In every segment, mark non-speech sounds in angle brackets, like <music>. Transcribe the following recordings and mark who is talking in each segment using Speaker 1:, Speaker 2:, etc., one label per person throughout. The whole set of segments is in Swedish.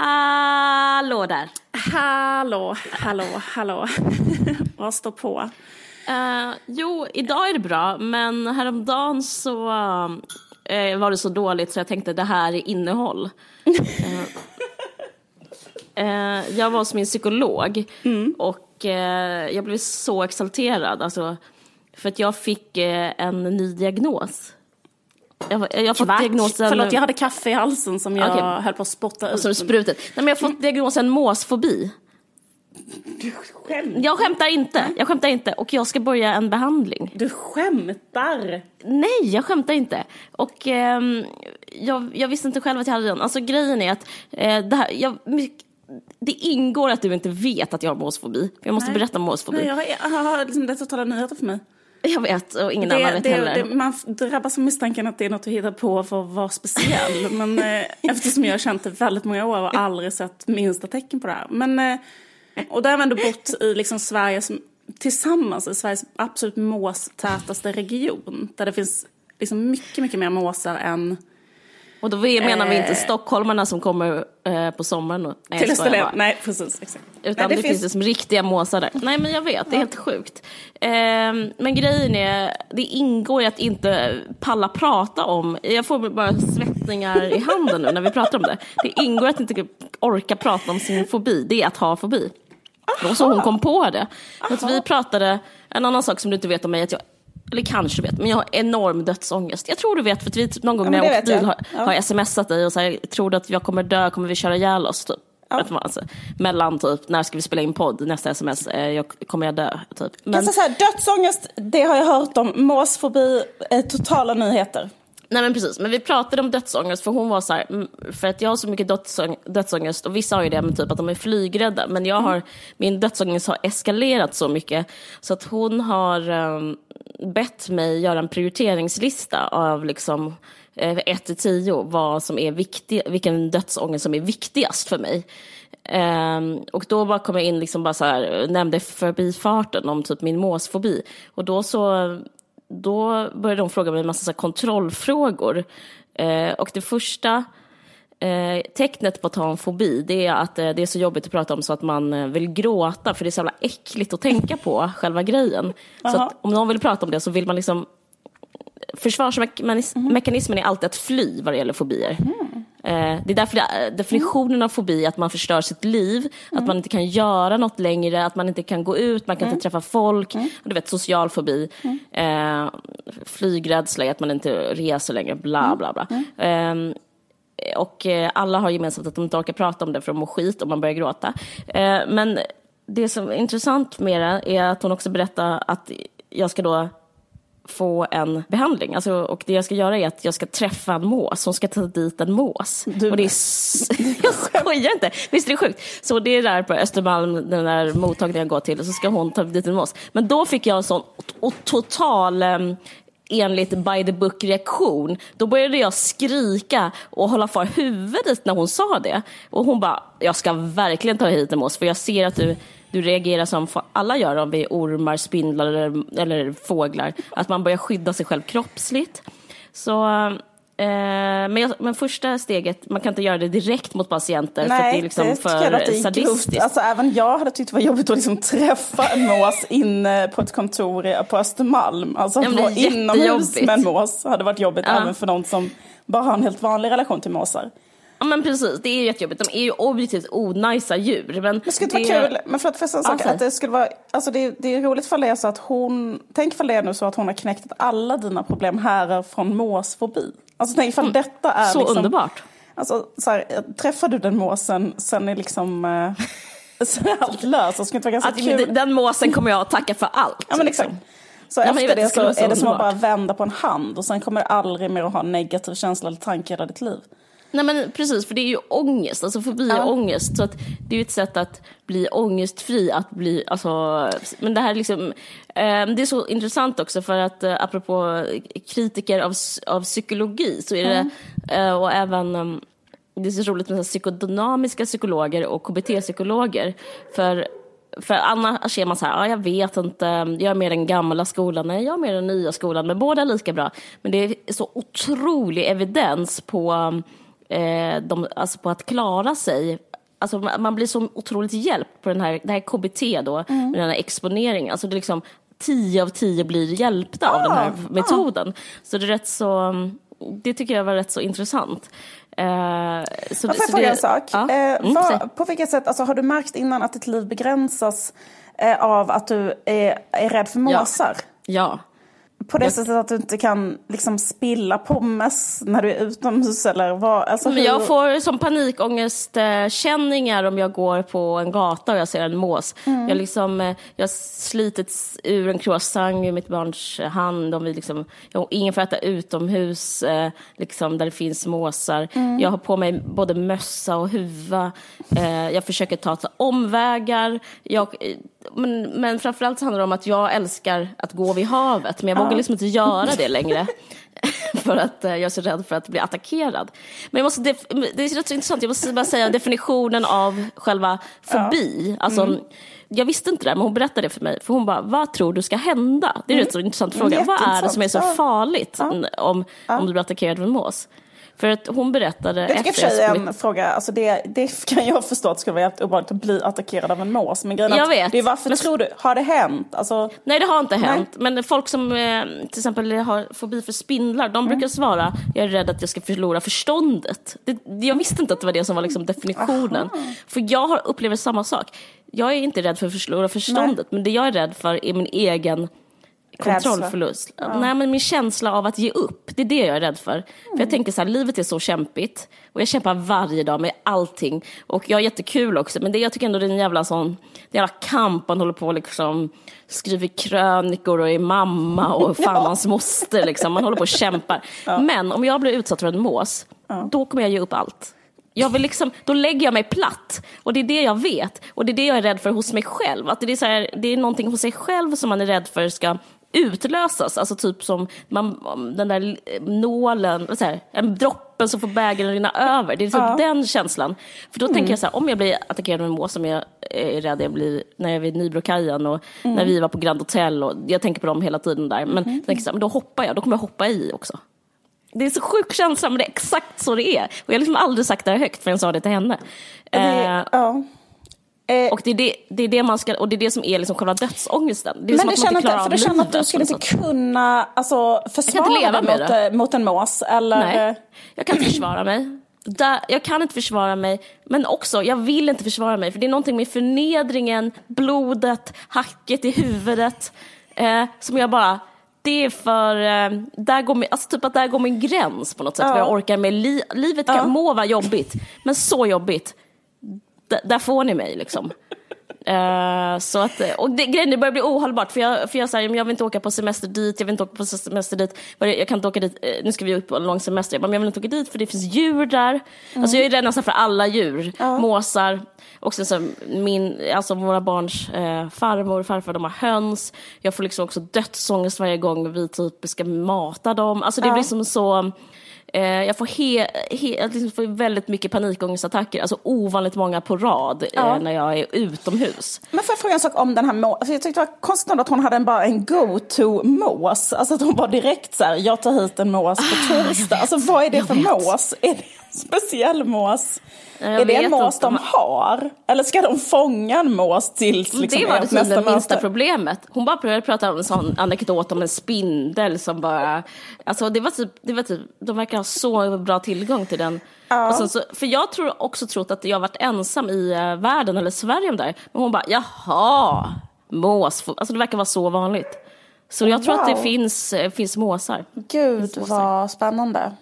Speaker 1: Hallå där!
Speaker 2: Hallå, hallå, hallå. <laughs> Vad står på?
Speaker 1: Uh, jo, idag är det bra, men häromdagen så uh, var det så dåligt så jag tänkte det här är innehåll. uh, <laughs> jag var hos min psykolog mm. och jag blev så exalterad. Alltså, för att jag fick en ny diagnos.
Speaker 2: Jag, jag har fått diagnosen... Förlåt, jag hade kaffe i halsen som jag okay. höll på att spotta
Speaker 1: ut. Som sprutet. Nej, men jag har fått diagnosen måsfobi.
Speaker 2: Du skämtar?
Speaker 1: Jag skämtar inte. Jag skämtar inte. Och jag ska börja en behandling.
Speaker 2: Du skämtar?
Speaker 1: Nej, jag skämtar inte. Och eh, jag, jag, visste inte själv att jag hade den. Alltså grejen är att eh, det här, jag, det ingår att du inte vet att jag har måsfobi. Jag måste Nej. berätta om måsfobi.
Speaker 2: Nej, jag har, jag har liksom, det är totala nyheter för mig.
Speaker 1: Jag vet och ingen det, annan vet
Speaker 2: det,
Speaker 1: heller.
Speaker 2: Det, man drabbas av misstanken att det är något att hitta på för att vara speciell. <laughs> men eh, eftersom jag har känt det väldigt många år och aldrig sett minsta tecken på det här. Men, eh, och där har vi ändå bott i liksom Sveriges, tillsammans i Sveriges absolut måstätaste region. Där det finns liksom mycket, mycket mer måsar än
Speaker 1: och då menar vi inte eh. stockholmarna som kommer eh, på sommaren. Och,
Speaker 2: nej, till Österlen, nej precis. Exakt.
Speaker 1: Utan nej, det, det finns... finns som riktiga måsar där. Nej men jag vet, det är helt sjukt. Eh, men grejen är, det ingår i att inte palla prata om, jag får bara svettningar i handen nu när vi pratar om det. Det ingår att inte orka prata om sin fobi, det är att ha fobi. Och så hon kom på det. Att vi pratade, en annan sak som du inte vet om mig, att jag eller kanske du vet, men jag har enorm dödsångest. Jag tror du vet, för att vi någon gång ja, när jag åkt bil har, ja. har smsat dig och sagt, tror du att jag kommer dö, kommer vi köra ihjäl oss? Typ. Ja. Alltså, mellan typ, när ska vi spela in podd, nästa sms, eh, jag, kommer jag dö? Typ.
Speaker 2: Men... Så här, dödsångest, det har jag hört om. Måsfobi, eh, totala nyheter.
Speaker 1: Nej men precis, men vi pratade om dödsångest för hon var så här, mm, för att jag har så mycket dödsång, dödsångest och vissa har ju det med typ att de är flygrädda, men jag har, mm. min dödsångest har eskalerat så mycket så att hon har um, bett mig göra en prioriteringslista av liksom eh, 1 till 10 vad som är viktig, vilken dödsångest som är viktigast för mig. Um, och då bara kom jag in liksom bara så här, nämnde förbifarten om typ min måsfobi. Och då så då började de fråga mig en massa så kontrollfrågor. Uh, och det första uh, tecknet på att ha en fobi, det är att uh, det är så jobbigt att prata om så att man vill gråta, för det är så jävla äckligt att tänka på <laughs> själva grejen. Så att om någon vill prata om det så vill man liksom Försvarsmekanismen är alltid att fly vad det gäller fobier. Mm. Det är därför definitionen av fobi är att man förstör sitt liv, mm. att man inte kan göra något längre, att man inte kan gå ut, man kan mm. inte träffa folk. Mm. Du vet, social fobi. Eh, flygrädsla att man inte reser längre, bla bla bla. Eh, och eh, alla har gemensamt att de inte orkar prata om det för de mår skit om man börjar gråta. Eh, men det som är intressant med det är att hon också berättar att jag ska då få en behandling. Alltså, och det jag ska göra är att jag ska träffa en mås. Hon ska ta dit en mås. Du... Och det är <laughs> jag skojar inte. Visst är det sjukt? Så det är där på Östermalm, den där mottagningen jag går till, och så ska hon ta dit en mås. Men då fick jag en sån total um, enligt by the book reaktion. Då började jag skrika och hålla för huvudet när hon sa det. Och hon bara, jag ska verkligen ta hit en mås för jag ser att du du reagerar som alla gör om vi är ormar, spindlar eller, eller fåglar. Att man börjar skydda sig själv kroppsligt. Så, men, jag, men första steget, man kan inte göra det direkt mot patienter
Speaker 2: Nej,
Speaker 1: för det är liksom
Speaker 2: det
Speaker 1: för sadistiskt.
Speaker 2: Alltså, även jag hade tyckt det var jobbigt att liksom träffa en mås inne på ett kontor på Östermalm. Alltså att vara inomhus med en mås hade varit jobbigt ja. även för någon som bara har en helt vanlig relation till måsar.
Speaker 1: Ja men precis, det är ju jättejobbigt. De är ju objektivt onajsa djur. Men
Speaker 2: det skulle inte vara kul, men för att fästa en sak, att det skulle vara, alltså det, det är roligt för det är så att hon, tänk för det är nu så att hon har knäckt att alla dina problem härrör från måsfobi. Alltså tänk ifall mm. detta är
Speaker 1: Så
Speaker 2: liksom,
Speaker 1: underbart.
Speaker 2: Alltså så här, träffar du den måsen, sen är liksom eh, <laughs> så är allt löst. Alltså, det
Speaker 1: ganska kul. Den måsen kommer jag att tacka för allt.
Speaker 2: Ja men liksom. exakt. Så ja, efter det så, så är det som att bara vända på en hand och sen kommer du aldrig mer att ha negativ känsla eller tanke i hela ditt liv.
Speaker 1: Nej men precis, för det är ju ångest, alltså fobi är ja. ångest. Så att det är ju ett sätt att bli ångestfri, att bli, alltså, men det här liksom, eh, det är så intressant också för att eh, apropå kritiker av, av psykologi så är det, mm. eh, och även um, det är så roligt med psykodynamiska psykologer och KBT-psykologer. För för annars är man så här, ja, jag vet inte, jag är mer den gamla skolan, nej jag är mer den nya skolan, men båda är lika bra. Men det är så otrolig evidens på eh, de, alltså på att klara sig Alltså man blir så otroligt hjälpt på den här, det här KBT då,
Speaker 2: Mm.
Speaker 1: med den här exponeringen. Alltså det är liksom 10 av 10 blir hjälpta av den här
Speaker 2: Ah,
Speaker 1: metoden. Så det är rätt så, det tycker jag var rätt så intressant. Eh, så,
Speaker 2: Jag får jag fråga en sak?
Speaker 1: Ja.
Speaker 2: Eh,
Speaker 1: Mm, säg.
Speaker 2: på vilket sätt, alltså, har du märkt innan att ditt liv begränsas eh, av att du är, är rädd för måsar?
Speaker 1: ja.
Speaker 2: På det sättet att du inte kan liksom spilla pommes när du är utomhus eller vad? Alltså, hur-
Speaker 1: jag får som panikångestkänningar om jag går på en gata och jag ser en mås.
Speaker 2: Mm.
Speaker 1: Jag, liksom, eh, jag har slitit ur en croissant i mitt barns hand. Om vi liksom, jag ingen får äta utomhus eh, liksom, där det finns måsar.
Speaker 2: Mm.
Speaker 1: Jag har på mig både mössa och huva. Eh, jag försöker ta så omvägar. Jag, men, men framförallt så handlar det om att jag älskar att gå vid havet. Men jag vågar liksom inte göra det längre. <laughs> för att eh, jag är så rädd för att bli attackerad. Men jag måste det är rätt så intressant, jag måste bara säga definitionen av själva fobi. Alltså, Jag visste inte det, men hon berättade det för mig. För hon bara, vad tror du ska hända? Det är en rätt så intressant fråga. Vad är det som är så farligt om, om du blir attackerad av en mås? För att hon berättade
Speaker 2: Jag tycker
Speaker 1: efter jag
Speaker 2: en fråga, alltså det, det kan jag förstå att det skulle vara helt obehagligt att bli attackerad av en mås. Men grejen
Speaker 1: Jag vet.
Speaker 2: det är varför
Speaker 1: Men-
Speaker 2: tror du, har det hänt? Alltså,
Speaker 1: Nej, det har inte hänt. Men folk som eh, till exempel har fobi för spindlar, de brukar svara, jag är rädd att jag ska förlora förståndet. Det, jag visste inte att det var det som var liksom definitionen. För jag har upplever samma sak. Jag är inte rädd för att förlora förståndet, men det jag är rädd för är min egen kontrollförlust. Nej, men min känsla av att ge upp, det är det jag är rädd för. För jag tänker så här, livet är så kämpigt och jag kämpar varje dag med allting. Och jag har jättekul också, men det, jag tycker ändå det är en jävla sån, det är jävla kamp, man håller på liksom skriver krönikor och är mamma och <laughs> fan hans moster liksom. Man håller på och kämpar. <laughs> Men om jag blir utsatt för en mås, då kommer jag ge upp allt. Jag vill liksom, då lägger jag mig platt. Och det är det jag vet. Och det är det jag är rädd för hos mig själv. Att det, är så här, det är någonting hos sig själv som man är rädd för ska utlösas. Alltså typ som man, den där nålen, så här, en droppen som får bägaren rinna över. Det är typ den känslan. För då tänker jag så här, om jag blir attackerad av en mås som jag är rädd jag blir när jag är vid Nybrokajen och när vi var på Grand Hotel. Och jag tänker på dem hela tiden där. Men, jag tänker så här, men då hoppar jag, då kommer jag hoppa i också. Det är så sjuk känsla, men det är exakt så det är. Och jag har liksom aldrig sagt det här högt förrän jag sa det till henne.
Speaker 2: det,
Speaker 1: Eh,
Speaker 2: ja. Eh,
Speaker 1: och det är det, det är det man ska, och det är det som är liksom själva dödsångesten. Det är
Speaker 2: men
Speaker 1: som
Speaker 2: du
Speaker 1: att man
Speaker 2: känner
Speaker 1: inte klarar
Speaker 2: inte, för du känner att du skulle inte kunna alltså, försvara
Speaker 1: leva
Speaker 2: dig
Speaker 1: med
Speaker 2: mot,
Speaker 1: det.
Speaker 2: mot en mås? Eller?
Speaker 1: Nej, jag kan inte försvara mig. Där, jag kan inte försvara mig, men också, jag vill inte försvara mig. För det är någonting med förnedringen, blodet, hacket i huvudet, eh, som jag bara, det är för, eh, där går min, alltså typ att där går min gräns på något sätt.
Speaker 2: Ja.
Speaker 1: Vad jag orkar med. Li, livet kan,
Speaker 2: Ja.
Speaker 1: må vara jobbigt, men så jobbigt, där får ni mig liksom. <laughs> Eh, så att, och det, grejen, det börjar bli ohållbart för jag, för jag, säger, jag vill inte åka på semester dit, jag vill inte åka på semester dit, jag kan inte åka dit, eh, nu ska vi ut på en lång semester, jag, bara, men jag vill inte åka dit för det finns djur där. Alltså jag är rädd nästan för alla djur, måsar, och sen så min, alltså våra barns eh, farmor och farfar, de har höns, jag får liksom också dödsångest varje gång vi typ ska mata dem, alltså det blir som så Eh, jag får, he, he, jag liksom får väldigt mycket panikångestattacker, alltså ovanligt många på rad eh, när jag är utomhus.
Speaker 2: Men får jag fråga en sak om den här måsen? Alltså jag tyckte det var konstigt att hon hade en, bara en go-to-mås. Alltså att hon var direkt så här, jag tar hit en mås på torsdag. Alltså vad är det för
Speaker 1: vet.
Speaker 2: mås? Är det en speciell mås?
Speaker 1: jag
Speaker 2: är det en mås de har? Eller ska de fånga en mås tills liksom,
Speaker 1: det var det, typ det minsta problemet. Hon bara började prata om en sån anekdot om en spindel som bara... Alltså det var typ, det var typ de verkar ha så bra tillgång till den. Och sen så, för jag tror också trott att jag varit ensam i eh, världen eller Sverige om det här. Men hon bara, jaha, mås. Alltså det verkar vara så vanligt. Så jag tror att det
Speaker 2: Wow.
Speaker 1: finns, eh, finns måsar.
Speaker 2: Gud vad spännande.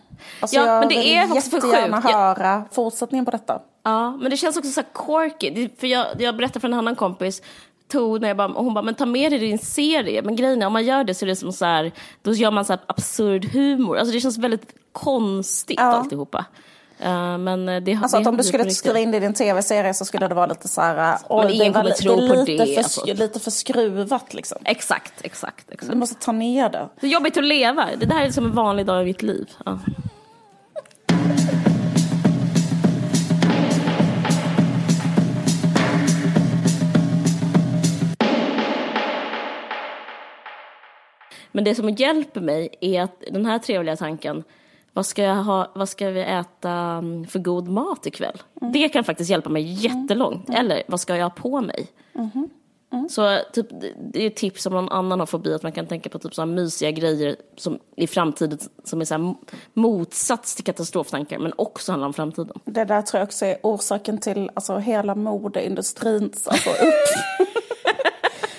Speaker 2: Alltså,
Speaker 1: Ja,
Speaker 2: jag
Speaker 1: men det
Speaker 2: vill
Speaker 1: är också för sjukt. Jag-
Speaker 2: höra fortsättningen på detta.
Speaker 1: Ja, men det känns också så här quirky. För jag, jag berättade för en annan kompis, Tord, när jag bara, och hon bara, men ta med dig din serie. Men grejen är, om man gör det så är det som så här, då gör man så absurd humor. Alltså det känns väldigt konstigt
Speaker 2: Ja.
Speaker 1: alltihopa. Uh, men eh, det,
Speaker 2: Alltså
Speaker 1: det
Speaker 2: att om du skulle skriva in det i din tv-serie så skulle det vara lite så här... oj,
Speaker 1: Men ingen kommer tro
Speaker 2: det
Speaker 1: på
Speaker 2: lite
Speaker 1: det,
Speaker 2: För,
Speaker 1: alltså.
Speaker 2: Lite för skruvat liksom.
Speaker 1: Exakt, exakt, exakt.
Speaker 2: Du måste ta ner det.
Speaker 1: Det är jobbigt att leva. Det där är som en vanlig dag i mitt liv. Ja. Men det som hjälper mig är att den här trevliga tanken vad ska, jag ha, vad ska vi äta mm, för god mat ikväll? Det kan faktiskt hjälpa mig jättelångt. Eller vad ska jag ha på mig? Så typ, det är ett tips om någon annan har fobi, att man kan tänka på typ sådana mysiga grejer som i framtiden som är så här motsats till katastroftankar men också handlar om framtiden.
Speaker 2: Det där tror jag också är orsaken till alltså, hela modeindustrins alltså, upp.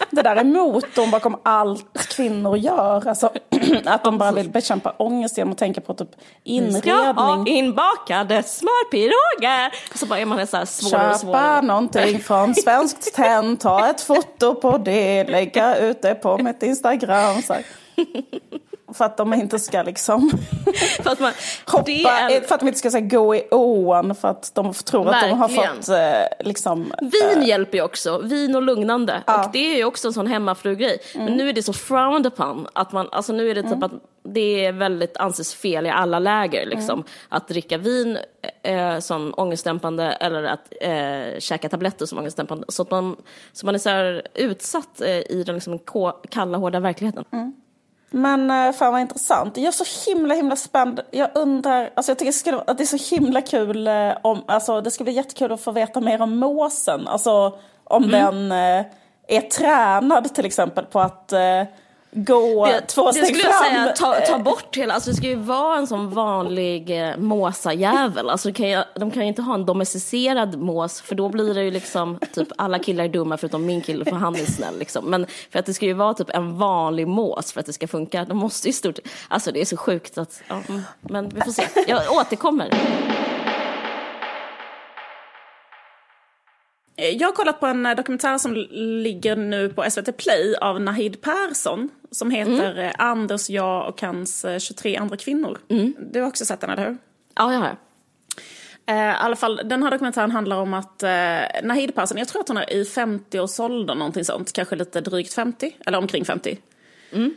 Speaker 2: <laughs> det där är motorn bakom allt kvinnor gör. Alltså, <clears throat> att de bara vill bekämpa ångest genom att tänka på typ inredning. Ska ha
Speaker 1: inbakade smörpiroger! Så bara är man så här svårare och svårare.
Speaker 2: Köpa någonting från <laughs> Svenskt Tenn, ta ett foto på det, lägga ut det på mitt Instagram. Så här. <laughs> För att de inte ska liksom <laughs>
Speaker 1: för att man,
Speaker 2: hoppa, är... för att de inte ska här, gå i ån för att de tror Verkligen. att de har fått eh, liksom...
Speaker 1: Vin äh... hjälper ju också, vin och lugnande. Ja. Och det är ju också en sån hemmafru-grej. Mm. Men nu är det så frowned upon att man, alltså nu är det typ mm. att det är väldigt anses fel i alla läger liksom. Mm. Att dricka vin eh, som ångestdämpande eller att eh, käka tabletter som ångestdämpande. Så att man, så man är så här utsatt eh, i den liksom kalla, hårda verkligheten.
Speaker 2: Mm. Men uh, fan vad intressant. Jag är så himla himla spänd. Jag undrar, alltså jag tycker det skulle, att det är så himla kul uh, om, alltså det skulle bli jättekul att få veta mer om måsen. Alltså om mm. den uh, är tränad till exempel på att gå det, två steg fram. Det skulle jag säga,
Speaker 1: ta, ta bort hela, alltså det ska ju vara en sån vanlig eh, måsajävel. Alltså kan jag, de kan ju inte ha en domesticerad mås för då blir det ju liksom typ alla killar är dumma förutom min kille för han är snäll liksom. Men för att det ska ju vara typ en vanlig mås för att det ska funka. De måste ju stort, alltså det är så sjukt att, ja, men vi får se. Jag återkommer.
Speaker 2: Jag har kollat på en eh, dokumentär som ligger nu på SVT Play av Nahid Persson. Som heter mm. Eh, Anders, jag och hans 23 eh, andra kvinnor. Mm. Du har också sett den, eller hur?
Speaker 1: Ja, jag har.
Speaker 2: I alla fall, den här dokumentären handlar om att eh, Nahid Persson, jag tror att hon är i 50-årsåldern, någonting sånt. Kanske lite drygt 50, eller omkring 50.
Speaker 1: Mm.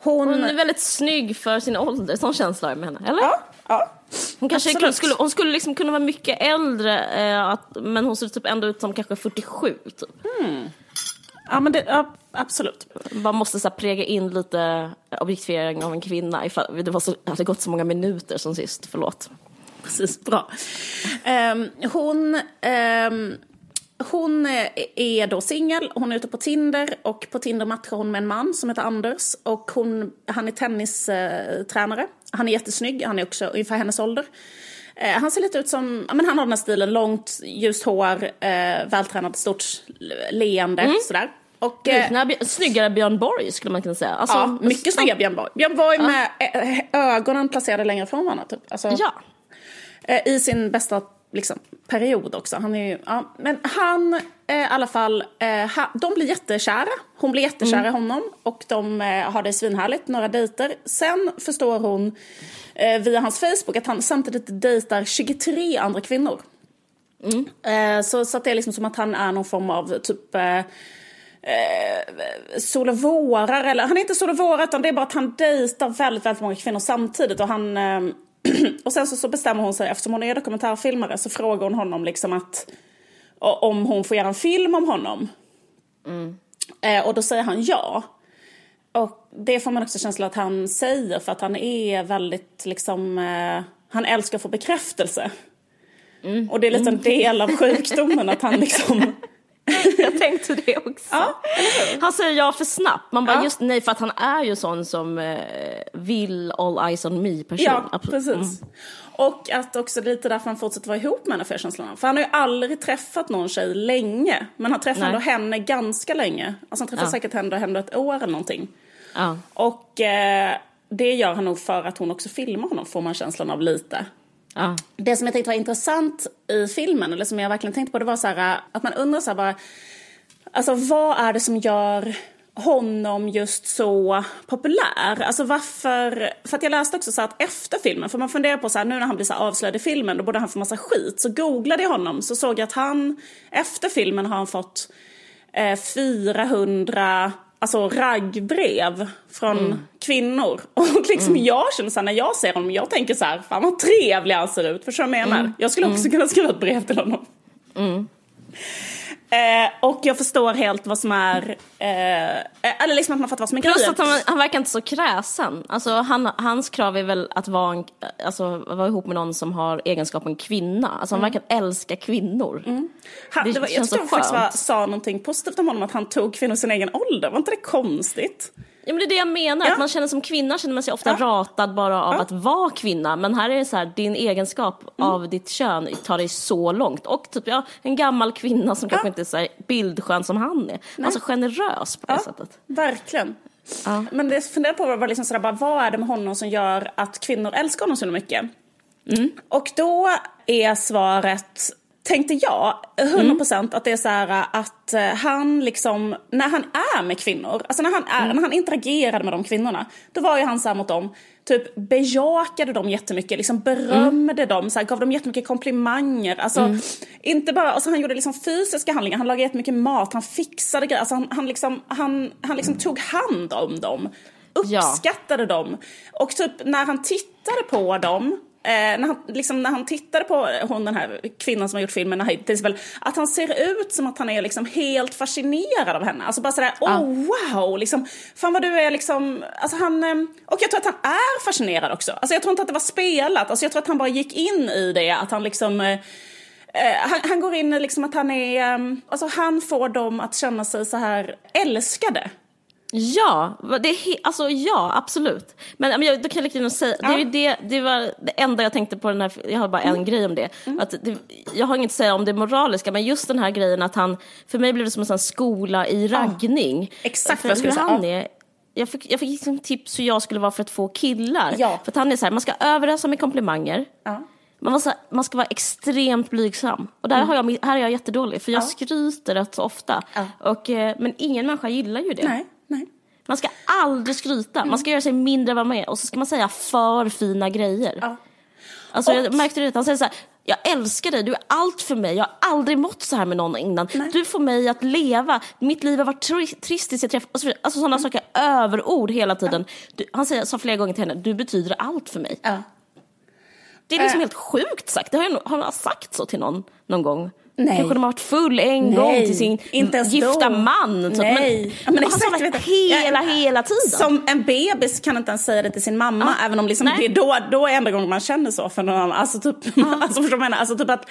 Speaker 1: Hon... hon är väldigt snygg för sin ålder, sån känsla med henne, eller?
Speaker 2: Ja, ja.
Speaker 1: Hon kanske skulle, hon skulle liksom kunna vara mycket äldre, eh, att, men hon ser typ ändå ut som kanske 47. Typ.
Speaker 2: Mm. Ja, men det, ja, absolut.
Speaker 1: Man måste så här, präga in lite objektifiering av en kvinna. Ifall, det var så, hade gått så många minuter som sist, förlåt.
Speaker 2: Precis, bra. Um, hon, um, hon är då singel, hon är ute på Tinder och på Tinder matchar hon med en man som heter Anders. Och hon, han är tennistränare. Han är jättesnygg, han är också ungefär hennes ålder. Eh, han ser lite ut som, men han har den här stilen, långt ljust hår, eh, vältränat, stort leende mm. sådär.
Speaker 1: Och, eh, snyggare Björn Borg skulle man kunna säga.
Speaker 2: Alltså, ja, mycket snyggare Björn Borg. Björn Borg med ja. ögonen placerade längre från varandra. Typ. Alltså,
Speaker 1: ja.
Speaker 2: I sin bästa liksom, period också. Han är ju, ja. Men han, eh, i alla fall, eh, ha, de blir jättekära. Hon blir jättekär mm. i honom och de eh, har det svinhärligt, några dejter. Sen förstår hon eh, via hans Facebook att han samtidigt dejtar 23 andra kvinnor. Mm. Eh, så, så det är liksom som att han är någon form av typ eh, sol och vårar, eller han är inte sol och vårar utan det är bara att han dejtar väldigt, väldigt många kvinnor samtidigt och han <clears throat> och sen så, så bestämmer hon sig, eftersom hon är dokumentärfilmare, så frågar hon honom liksom att om hon får göra en film om honom. Mm. Eh, och då säger han ja. Och det får man också känsla att han säger för att han är väldigt liksom, eh, han älskar att få bekräftelse. Mm. Och det är lite en mm. del av sjukdomen att han liksom <laughs> <laughs>
Speaker 1: jag tänkte det också. Ja, han säger ja för snabbt. Man bara, ja. just nej, för att han är ju sån som eh, vill all eyes on me person.
Speaker 2: Ja, precis. Mm. Och att också lite därför han fortsätter vara ihop med henne för känslan. För han har ju aldrig träffat någon tjej länge. Men han träffar ändå henne ganska länge. Alltså han träffar ja. säkert henne ändå ett år eller någonting.
Speaker 1: Ja.
Speaker 2: Och eh, det gör han nog för att hon också filmar honom, får man känslan av lite.
Speaker 1: Ja.
Speaker 2: Det som jag tyckte var intressant i filmen, eller som jag verkligen tänkte på, det var så här, äh, att man undrar så här bara, alltså vad är det som gör honom just så populär? Alltså varför, för att jag läste också så att efter filmen, för man funderar på så här, nu när han blir så avslöjad i filmen, då borde han få massa skit. Så googlade jag honom, så såg jag att han, efter filmen har han fått eh, 400 alltså raggbrev från mm. kvinnor. <laughs> Och liksom mm. jag känner så här, när jag ser honom, jag tänker så här, fan vad trevlig han ser ut. Förstår du vad jag menar? Mm. Jag skulle också mm. kunna skriva ett brev till honom.
Speaker 1: Mm.
Speaker 2: Eh, och jag förstår helt vad som är, eh, eller liksom att man fattar vad som är grejen.
Speaker 1: han, han verkar inte så kräsen. Alltså, han, hans krav är väl att vara, en, alltså, vara ihop med någon som har egenskapen kvinna. Alltså han verkar älska kvinnor.
Speaker 2: Han,
Speaker 1: det
Speaker 2: det var, jag tyckte han faktiskt var, sa någonting positivt om honom, att han tog kvinnor i sin egen ålder. Var inte det konstigt?
Speaker 1: Ja, men det är det jag menar,
Speaker 2: Ja.
Speaker 1: att man känner som kvinna känner man sig ofta
Speaker 2: Ja.
Speaker 1: ratad bara av
Speaker 2: Ja.
Speaker 1: att vara kvinna. Men här är det så här, din egenskap av ditt kön tar dig så långt. Och typ, ja, en gammal kvinna som kanske inte är så här bildskön som han är. Alltså generös på det sättet.
Speaker 2: verkligen. Men det jag funderade på var liksom sådär, bara, vad är det med honom som gör att kvinnor älskar honom så mycket? Och då är svaret, tänkte jag, 100% att det är så här att eh, han liksom, när han är med kvinnor, alltså när han, är, när han interagerade med de kvinnorna, då var ju han så här mot dem, typ bejakade dem jättemycket, liksom berömde dem, så här, gav dem jättemycket komplimanger. Alltså, inte bara, alltså han gjorde liksom fysiska handlingar, han lagade jättemycket mat, han fixade grejer, alltså han, han, liksom, han, han liksom tog hand om dem.
Speaker 1: Ja.
Speaker 2: Uppskattade dem. Och typ när han tittade på dem, när, han, liksom, när han tittade på hon, den här kvinnan som har gjort filmen, Nahid, till exempel, att han ser ut som att han är liksom helt fascinerad av henne. Alltså bara sådär, oh wow, liksom, fan vad du är liksom, alltså han, eh, och jag tror att han är fascinerad också. Alltså jag tror inte att det var spelat, alltså jag tror att han bara gick in i det, att han liksom eh, Eh, han, han går in i liksom att han är, um, alltså han får dem att känna sig så här älskade.
Speaker 1: Ja, det är alltså ja, absolut. Men, men jag, då kan jag lika gärna säga, det, är det, det var det enda jag tänkte på den här, jag har bara en grej om det. Att det. Jag har inget att säga om det moraliska, men just den här grejen att han, för mig blev det som en sån skola i raggning.
Speaker 2: exakt
Speaker 1: för
Speaker 2: vad jag skulle säga.
Speaker 1: han
Speaker 2: Ja.
Speaker 1: är. Jag fick, jag fick liksom tips hur jag skulle vara för att få killar.
Speaker 2: Ja.
Speaker 1: För att han är så här, man ska överösa med komplimanger.
Speaker 2: Ja.
Speaker 1: Man, måste, man ska vara extremt blygsam. Och där har jag, här är jag jättedålig, för jag skryter rätt så ofta.
Speaker 2: Ja.
Speaker 1: Och, eh, men ingen människa gillar ju det.
Speaker 2: Nej, nej.
Speaker 1: Man ska aldrig skryta. Man ska göra sig mindre än vad man är. Och så ska man säga för fina grejer.
Speaker 2: Ja.
Speaker 1: Alltså,
Speaker 2: Och-
Speaker 1: jag märkte det, han säger så här, jag älskar dig, du är allt för mig. Jag har aldrig mått så här med någon innan. Du får mig att leva. Mitt liv har varit tri- trist tills jag träffade... Vidare. Alltså sådana saker, överord hela tiden. Du, han säger, sa flera gånger till henne, du betyder allt för mig.
Speaker 2: Ja.
Speaker 1: Det är liksom
Speaker 2: Äh.
Speaker 1: helt sjukt sagt. Det har, jag, har han sagt så till någon någon gång?
Speaker 2: Nej.
Speaker 1: Kanske de har varit full en
Speaker 2: Nej,
Speaker 1: gång till sin gifta
Speaker 2: då.
Speaker 1: man. Typ.
Speaker 2: Nej.
Speaker 1: Men,
Speaker 2: men exakt, vet du.
Speaker 1: hela,
Speaker 2: Ja,
Speaker 1: hela tiden.
Speaker 2: Som en bebis kan inte ens säga det till sin mamma, även om liksom
Speaker 1: Nej.
Speaker 2: det är då, då är enda gången man känner så för någon annan. Alltså typ, <laughs> alltså förstår du vad jag menar? Alltså typ att,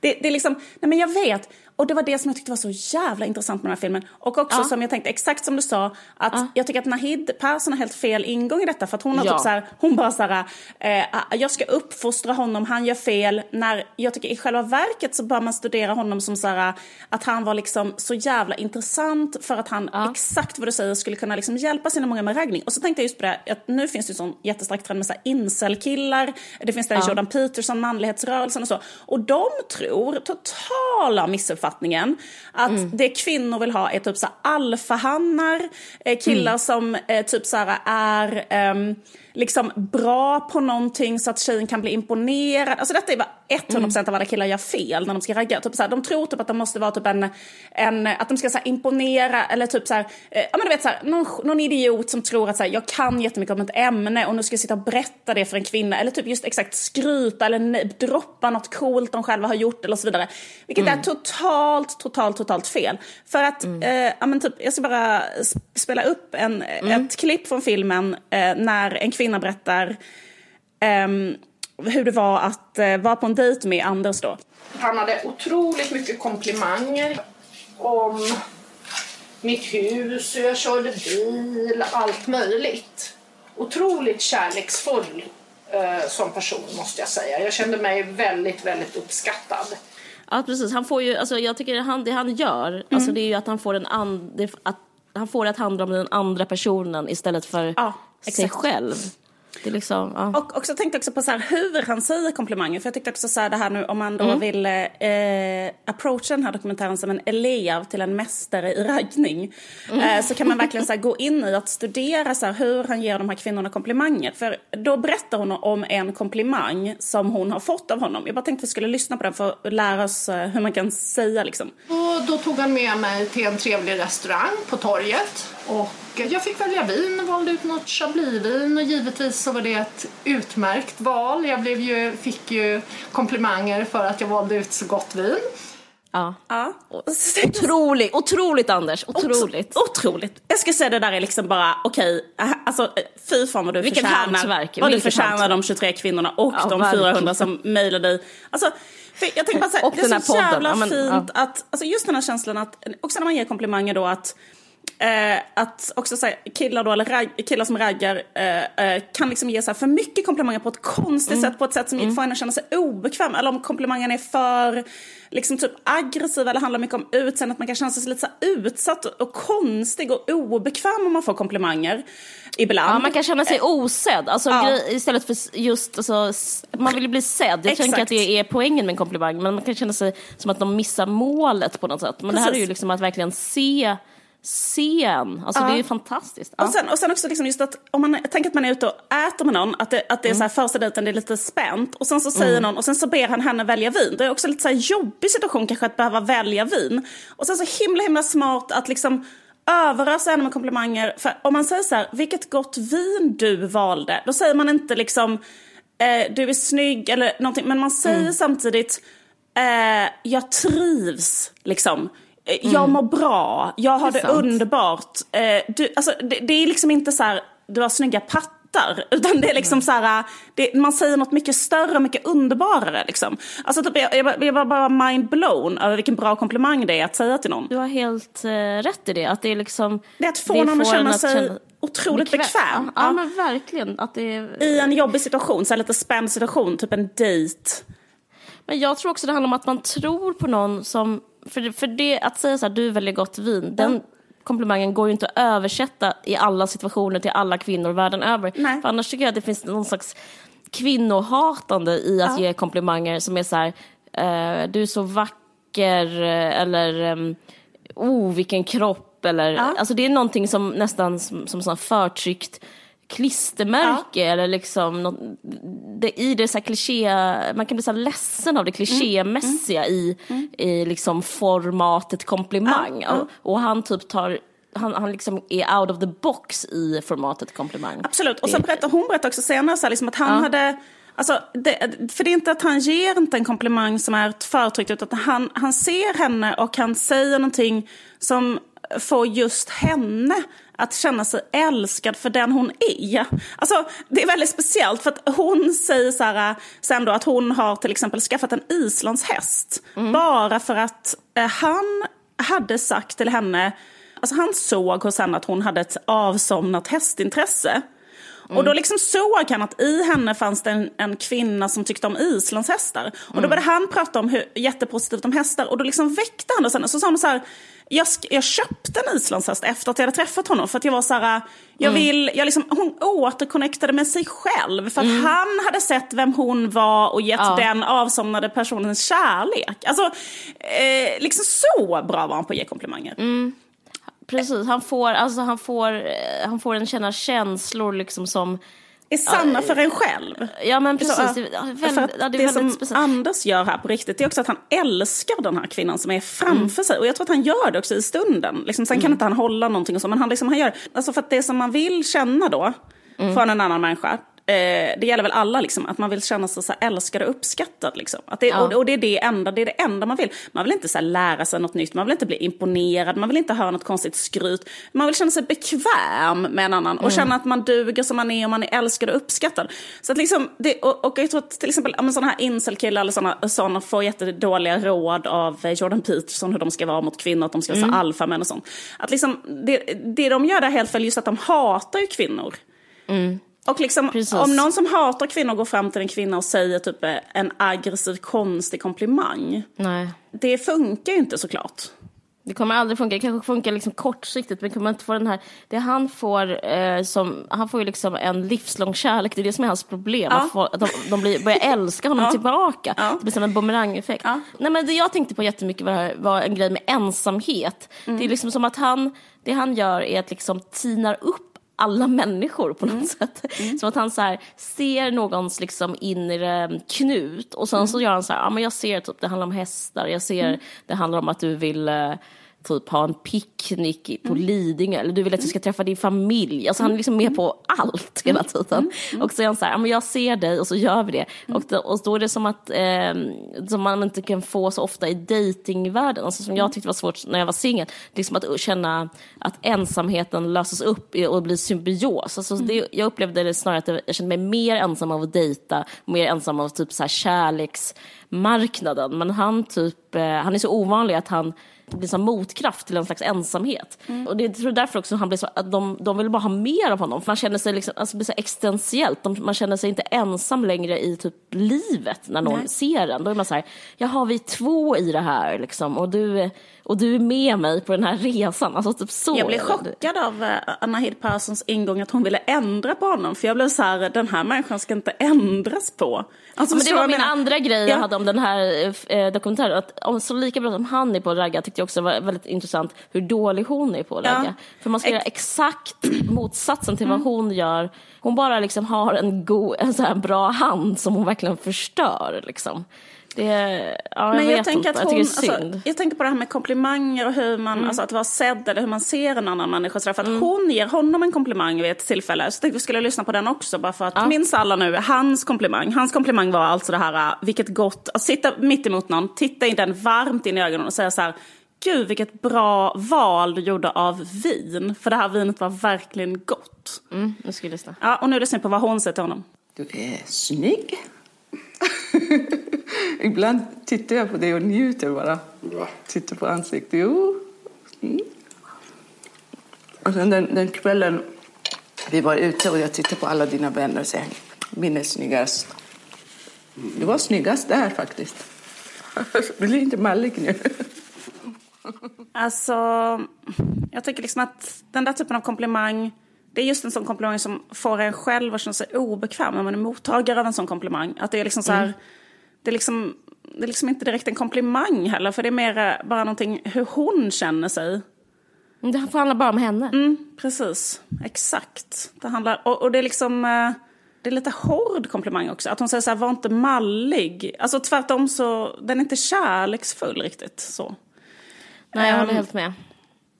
Speaker 2: det, det är liksom, nej men jag vet. Och det var det som jag tyckte var så jävla intressant med den här filmen. Och också
Speaker 1: Ja.
Speaker 2: som jag tänkte, exakt som du sa, att jag tycker att Nahid Persson har helt fel ingång i detta. För att hon har
Speaker 1: Ja.
Speaker 2: typ så här, hon bara så här, eh, jag ska uppfostra honom, han gör fel. När jag tycker i själva verket så bör man studera honom som så här, att han var liksom så jävla intressant för att han, exakt vad du säger, skulle kunna liksom hjälpa sina många med raggning. Och så tänkte jag just på det, att nu finns det ju sån jättestark trend med så här incel-killar, det finns den Jordan Peterson, manlighetsrörelsen och så. Och de tror, totala missuppfattningen, att det kvinnor vill ha är typ så alfahannar, eh, killar som eh, typ så här är ehm, liksom bra på någonting så att tjejen kan bli imponerad. Alltså detta är bara 100% av alla killar gör fel när de ska ragga. Typ så här, de tror typ att de måste vara typ en, en att de ska så här, imponera eller typ så här, eh, ja men du vet så här, någon, någon idiot som tror att så här, jag kan jättemycket om ett ämne och nu ska jag sitta och berätta det för en kvinna. Eller typ just exakt skryta eller ne- droppa något coolt de själva har gjort eller så vidare. Vilket är totalt, totalt, totalt fel. För att, eh, ja men typ, jag ska bara spela upp en, ett klipp från filmen eh, när en kvinna berättar ehm, hur det var att eh, vara på en dejt med Anders då.
Speaker 3: Han hade otroligt mycket komplimanger om mitt hus, hur jag körde bil, allt möjligt. Otroligt kärleksfull eh, som person måste jag säga. Jag kände mig väldigt, väldigt uppskattad.
Speaker 1: Ja, precis. Han får ju, alltså, jag tycker han, det han gör,
Speaker 2: Mm.
Speaker 1: alltså, det är ju att han får, en and, det, att, han får det att handla om den andra personen istället för
Speaker 2: Ja,
Speaker 1: sig
Speaker 2: exakt.
Speaker 1: själv. Det liksom, ja.
Speaker 2: Och också tänkte också på så här, hur han säger komplimanger. För jag tyckte också så här, det här nu om man då vill eh, approacha den här dokumentären som en elev till en mästare i raggning. Eh, så kan man verkligen så här, gå in i att studera så här, hur han ger de här kvinnorna komplimanger. För då berättar hon om en komplimang som hon har fått av honom. Jag bara tänkte att vi skulle lyssna på den för att lära oss eh, hur man kan säga liksom.
Speaker 3: Och då tog han med mig till en trevlig restaurang på torget. Och jag fick välja vin, valde ut något chablisvin och givetvis så var det ett utmärkt val. Jag blev ju, fick ju komplimanger för att jag valde ut så gott vin.
Speaker 1: Ja.
Speaker 2: Ja. Och
Speaker 1: Otroligt, otroligt Anders, otroligt.
Speaker 2: Otro- otroligt. Jag ska säga det där är liksom bara, okej, äh, alltså äh, fy fan vad du
Speaker 1: Vilket
Speaker 2: förtjänar.
Speaker 1: hantverk,
Speaker 2: Vad du förtjänar
Speaker 1: hantverk.
Speaker 2: de 23 kvinnorna och
Speaker 1: Ja,
Speaker 2: de
Speaker 1: verkligen.
Speaker 2: 400 som mejlar dig. Alltså, för jag tänker bara
Speaker 1: Och
Speaker 2: det är så
Speaker 1: podden.
Speaker 2: jävla
Speaker 1: Ja, men,
Speaker 2: fint att, alltså just den här känslan att, också när man ger komplimanger då att Eh, att också säga killar då, eller rag, killar som raggar eh, eh, kan liksom ge så här för mycket komplimanger på ett konstigt sätt, på ett sätt som får en att känna sig obekväm. Eller om komplimangen är för liksom typ aggressiva eller handlar mycket om utseende, att man kan känna sig lite så här utsatt och konstig och obekväm om man får komplimanger. Ibland.
Speaker 1: Ja, man kan känna sig osedd, alltså,
Speaker 2: Ja.
Speaker 1: istället för just, alltså, man vill ju bli sedd. Jag
Speaker 2: Exakt.
Speaker 1: tänker att det är poängen med en komplimang, men man kan känna sig som att de missar målet på något sätt. Men det här är ju
Speaker 2: Precis.
Speaker 1: liksom att verkligen se, se en, alltså
Speaker 2: Ja.
Speaker 1: det är ju fantastiskt. Ja.
Speaker 2: Och sen, och sen också liksom just att om man tänker att man är ute och äter med någon, att det, att det är så här första dejten, det är lite spänt. Och sen så säger någon, och sen så ber han henne välja vin. Det är också lite så här jobbig situation kanske att behöva välja vin. Och sen så himla himla smart att liksom överösa henne med komplimanger. För om man säger så här, vilket gott vin du valde. Då säger man inte liksom, eh, du är snygg eller någonting. Men man säger samtidigt, eh, jag trivs liksom. Eh, Jag mår bra, jag har
Speaker 1: Det
Speaker 2: det, underbart. Eh, du, alltså, det, det är liksom inte så här, du har snygga pattar. Utan det är liksom så här, det, man säger något mycket större och mycket underbarare. Liksom. Alltså, typ, jag, jag, jag var bara mind blown över vilken bra komplimang det är att säga till någon.
Speaker 1: Du har helt eh, rätt i det, att det är liksom...
Speaker 2: Det är att få någon att känna sig otroligt bekväm.
Speaker 1: Ja, ja, men verkligen. Att det är...
Speaker 2: I en jobbig situation, så här lite spänd situation, typ en dejt.
Speaker 1: Men jag tror också det handlar om att man tror på någon som... För, för det, att säga så här, du väljer gott vin, den komplimangen går ju inte att översätta i alla situationer till alla kvinnor världen över.
Speaker 2: Nej.
Speaker 1: För annars tycker jag att det finns någon slags kvinnohatande i att ge komplimanger som är så här, eh, du är så vacker, eh, eller um, oh vilken kropp, eller, alltså det är någonting som nästan som, som sån förtryckt klistermärke eller liksom något, det, i det så här kliché, man kan bli så här ledsen av det klichémässiga i, i liksom formatet komplimang.
Speaker 2: Ja, ja.
Speaker 1: Och, och han typ tar, han, han liksom är out of the box i formatet komplimang.
Speaker 2: Absolut. Och sen berättar hon berättar också senare så här, liksom att han hade... Alltså, det, för det är inte att han ger inte en komplimang som är ett förtryck utan han, han ser henne och han säger någonting som får just henne att känna sig älskad för den hon är. Alltså, det är väldigt speciellt för att hon säger så här, sen då att hon har till exempel skaffat en islandshäst. Bara för att eh, han hade sagt till henne, alltså han såg hos henne att hon hade ett avsomnat hästintresse. Och då liksom såg han att i henne fanns det en, en kvinna som tyckte om islandshästar. Och då började han prata om hur jättepositivt om hästar och då liksom väckte han. Och sen så sa han så här, jag, jag köpte en islandshäst efter att jag hade träffat honom. För att jag var så här, jag vill, jag liksom, hon återconnectade med sig själv. För att han hade sett vem hon var och gett
Speaker 1: Ja.
Speaker 2: den avsomnade personen kärlek. Alltså, eh, liksom så bra var han på att ge komplimanger.
Speaker 1: Precis, han får, alltså, han får, eh, han får en känna känslor liksom som,
Speaker 2: Är sanna för en själv.
Speaker 1: ja men precis,
Speaker 2: Så,
Speaker 1: det,
Speaker 2: ja,
Speaker 1: väldigt,
Speaker 2: att
Speaker 1: ja, det
Speaker 2: det, som
Speaker 1: speciellt.
Speaker 2: Anders gör här på riktigt det är också att han älskar den här kvinnan som är framför sig. Och jag tror att han gör det också i stunden. Liksom, sen kan inte han hålla någonting och så, men han, liksom, han gör Alltså för att det som man vill känna då från en annan människa. Eh, det gäller väl alla, liksom, att man vill känna sig så älskad och uppskattad. Liksom. Att det,
Speaker 1: Ja.
Speaker 2: och, och det, är det, enda, det är det enda man vill. Man vill inte så lära sig något nytt, man vill inte bli imponerad, man vill inte höra något konstigt skryt. Man vill känna sig bekväm med en annan och känna att man duger som man är och man är älskad och uppskattad. Så att liksom, det, och, och jag tror att till exempel ja, sådana här incel-killar eller sådana, sådana får jättedåliga råd av eh, Jordan Peterson hur de ska vara mot kvinnor, att de ska vara så alfamän och sånt. Att liksom, det, det de gör där helt fel, just att de hatar ju kvinnor. Och liksom,
Speaker 1: Precis.
Speaker 2: om någon som hatar kvinnor går fram till en kvinna och säger typ en aggressiv, konstig komplimang.
Speaker 1: Nej.
Speaker 2: Det funkar ju inte såklart.
Speaker 1: Det kommer aldrig funka. Det kanske funkar liksom kortsiktigt, men kommer inte få den här... Det han får, eh, som, han får ju liksom en livslång kärlek, det är det som är hans problem.
Speaker 2: Ja.
Speaker 1: Att, få, att de, de blir, börjar älska honom
Speaker 2: Ja.
Speaker 1: tillbaka.
Speaker 2: Ja.
Speaker 1: Det blir som en bumerangeffekt.
Speaker 2: Ja.
Speaker 1: Nej, men det jag tänkte på jättemycket var, var en grej med ensamhet.
Speaker 2: Mm.
Speaker 1: Det är liksom som att han, det han gör är att liksom tinar upp alla människor på något
Speaker 2: Mm.
Speaker 1: sätt. Som att han så här, ser någons liksom inre knut och sen
Speaker 2: Mm.
Speaker 1: så gör han så här, ja men jag ser typ, det handlar om hästar, jag ser, det handlar om att du vill eh, typ ha en picknick på Lidingö eller du vill att jag ska träffa din familj. Alltså han är liksom med på allt hela tiden. Och så är han så här, men jag ser dig och så gör vi det. Och, då, och då är det som att eh, som man inte kan få så ofta i datingvärlden. Alltså som jag tyckte var svårt när jag var singel. Liksom att känna att ensamheten löses upp och blir symbios. Alltså det, jag upplevde det snarare att jag kände mig mer ensam av att dejta, mer ensam av typ så här kärleksmarknaden. Men han typ, eh, han är så ovanlig att han blir som motkraft till en slags ensamhet. Mm. Och det, jag tror därför också han blir så, att de, de vill bara ha mer av honom. För man känner sig liksom, alltså, blir så existentiellt. De, man känner sig inte ensam längre i typ livet när någon Nej. ser en. Då är man så här, jaha vi är två i det här liksom. Och du, och du är med mig på den här resan. Alltså typ så.
Speaker 2: Jag blev chockad av eh, Anna Hed Perssons ingång att hon ville ändra på honom. För jag blev så här, den här människan ska inte ändras på.
Speaker 1: Alltså, men det var min andra grej jag hade om den här eh, dokumentären. Att, om, så lika bra som han är på att ragga tyckte jag också var väldigt intressant hur dålig hon är på att ragga. Ja. För man ska göra exakt motsatsen till mm. vad hon gör. Hon bara liksom har en, god, en så här bra hand som hon verkligen förstör. Liksom. Det, ja, jag, Men jag tänker att hon, jag, alltså,
Speaker 2: jag tänker på det här med komplimanger och hur man, mm. alltså att vara sedd eller hur man ser en annan människa. Så för att mm. hon ger honom en komplimang vid ett tillfälle. Så tänkte vi skulle lyssna på den också bara för att ja. minns alla nu hans komplimang. Hans komplimang var alltså det här, vilket gott, att sitta mitt emot någon, titta in den varmt in i ögonen och säga så här, gud vilket bra val du gjorde av vin. För det här vinet var verkligen gott.
Speaker 1: Mm, nu ska vi lyssna.
Speaker 2: Ja, och nu lyssnar vi på vad hon säger till honom.
Speaker 4: Du är snygg. <laughs> Ibland tittar jag på det och njuter bara. Tittar på ansiktet. Jo. Mm. Och sen den, den, kvällen vi var ute och jag tittade på alla dina vänner och sa min är snyggast. Du var snyggast där faktiskt. <laughs> Bli inte mallig nu.
Speaker 2: Alltså, jag tycker liksom att den där typen av komplimang det är just en sån komplimang som får en själv att känna sig obekväm när man är mottagare av en sån komplimang. Att det är liksom så här, mm. det, är liksom, det är liksom inte direkt en komplimang heller, för det är mer bara någonting hur hon känner sig.
Speaker 1: Det handlar bara om henne.
Speaker 2: Mm, precis, exakt. Det handlar, och, och det är liksom... Eh, det är lite hård komplimang också. Att hon säger så här, var inte mallig. Alltså tvärtom så, den är inte kärleksfull riktigt så.
Speaker 1: Nej, jag håller um, helt med.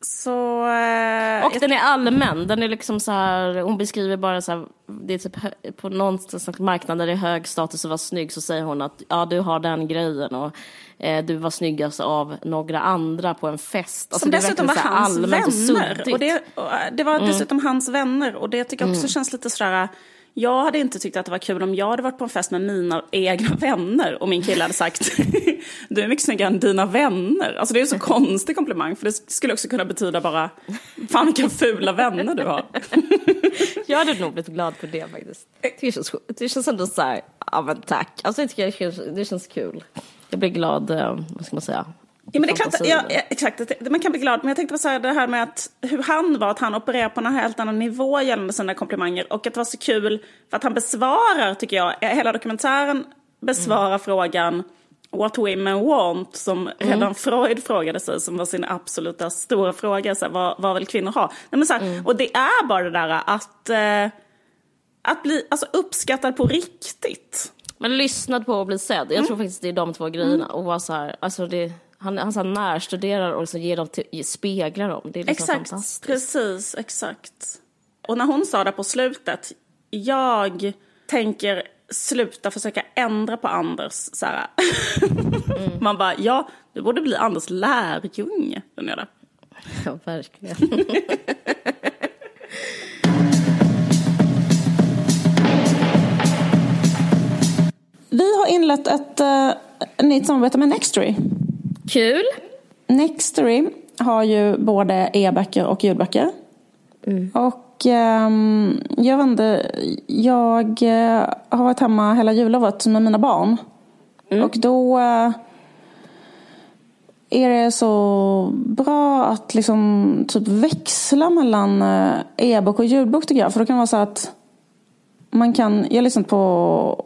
Speaker 2: Så, eh,
Speaker 1: och den är allmän. Den är liksom så här, hon beskriver bara så här, det är typ på någon slags marknad där det är hög status att vara snygg så säger hon att ja du har den grejen och eh, du var snyggast av några andra på en fest.
Speaker 2: Alltså, Som dessutom var hans vänner. Och, och det, och det var mm. dessutom hans vänner och det tycker jag också mm. känns lite sådär jag hade inte tyckt att det var kul om jag hade varit på en fest med mina egna vänner och min kille hade sagt <laughs> du är mycket snyggare än dina vänner. Alltså det är en så konstig komplimang för det skulle också kunna betyda bara fan vilka fula vänner du har. <laughs>
Speaker 1: jag hade nog blivit glad för det faktiskt. Det känns, det känns ändå så här, ja men tack. Alltså jag tycker det känns, det känns kul. Jag blir glad, eh, vad ska man säga,
Speaker 2: Ja, men det är klart, ja, exakt, man kan bli glad. Men jag tänkte på så här, det här med att, hur han var, att han opererar på en helt annan nivå gällande sina komplimanger. Och att det var så kul för att han besvarar, tycker jag, hela dokumentären besvarar mm. frågan What women want, som mm. redan Freud frågade sig, som var sin absoluta stora fråga. Så här, vad, vad vill kvinnor ha? Nej, men så här, mm. Och det är bara det där att, eh, att bli alltså, uppskattad på riktigt.
Speaker 1: Men lyssnad på och bli sedd. Jag mm. tror faktiskt det är de två grejerna. Mm. Och vara så här, alltså det han, han så närstuderar och så ger dem till, speglar dem. Det är liksom
Speaker 2: exakt, fantastiskt. Precis, exakt. Och när hon sa det på slutet, jag tänker sluta försöka ändra på Anders. Så mm. <laughs> Man bara, ja, du borde bli Anders lärjunge.
Speaker 1: Ja, verkligen.
Speaker 2: Vi har inlett ett uh, nytt samarbete med Nextory.
Speaker 1: Kul.
Speaker 2: Nextory har ju både e-böcker och ljudböcker. Mm. Och um, jag vet inte, jag uh, har varit hemma hela jullovet med mina barn. Mm. Och då uh, är det så bra att liksom typ växla mellan uh, e-bok och ljudbok tycker jag. För då kan det vara så att man kan, jag har lyssnat på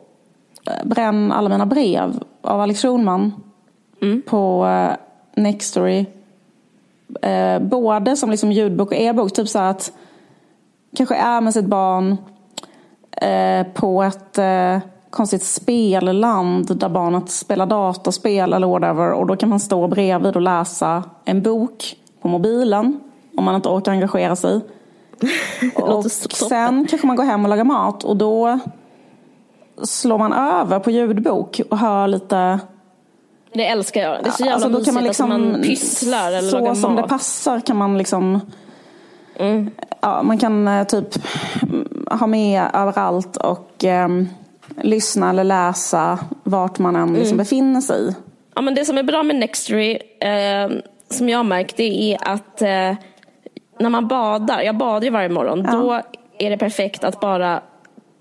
Speaker 2: Bränn alla mina brev av Alex Schulman mm. på uh, Nextory. Uh, både som liksom ljudbok och e-bok. Typ så att kanske är med sitt barn uh, på ett uh, konstigt spelland där barnet spelar dataspel eller whatever. Och då kan man stå bredvid och läsa en bok på mobilen om man inte orkar engagera sig. <laughs> och sen kanske man går hem och lagar mat och då slår man över på ljudbok och hör lite
Speaker 1: Det älskar jag. Det är så jävla
Speaker 2: Alltså, då kan man
Speaker 1: att
Speaker 2: liksom,
Speaker 1: man pysslar eller
Speaker 2: Så som
Speaker 1: mat.
Speaker 2: det passar kan man liksom
Speaker 1: Mm.
Speaker 2: ja, Man kan eh, typ mm, ha med överallt och ehm, lyssna eller läsa vart man än
Speaker 1: Mm.
Speaker 2: liksom befinner sig.
Speaker 1: Ja, men det som är bra med Nextory, eh, som jag har märkt, det är att eh, när man badar, jag badar ju varje morgon, då är det perfekt att bara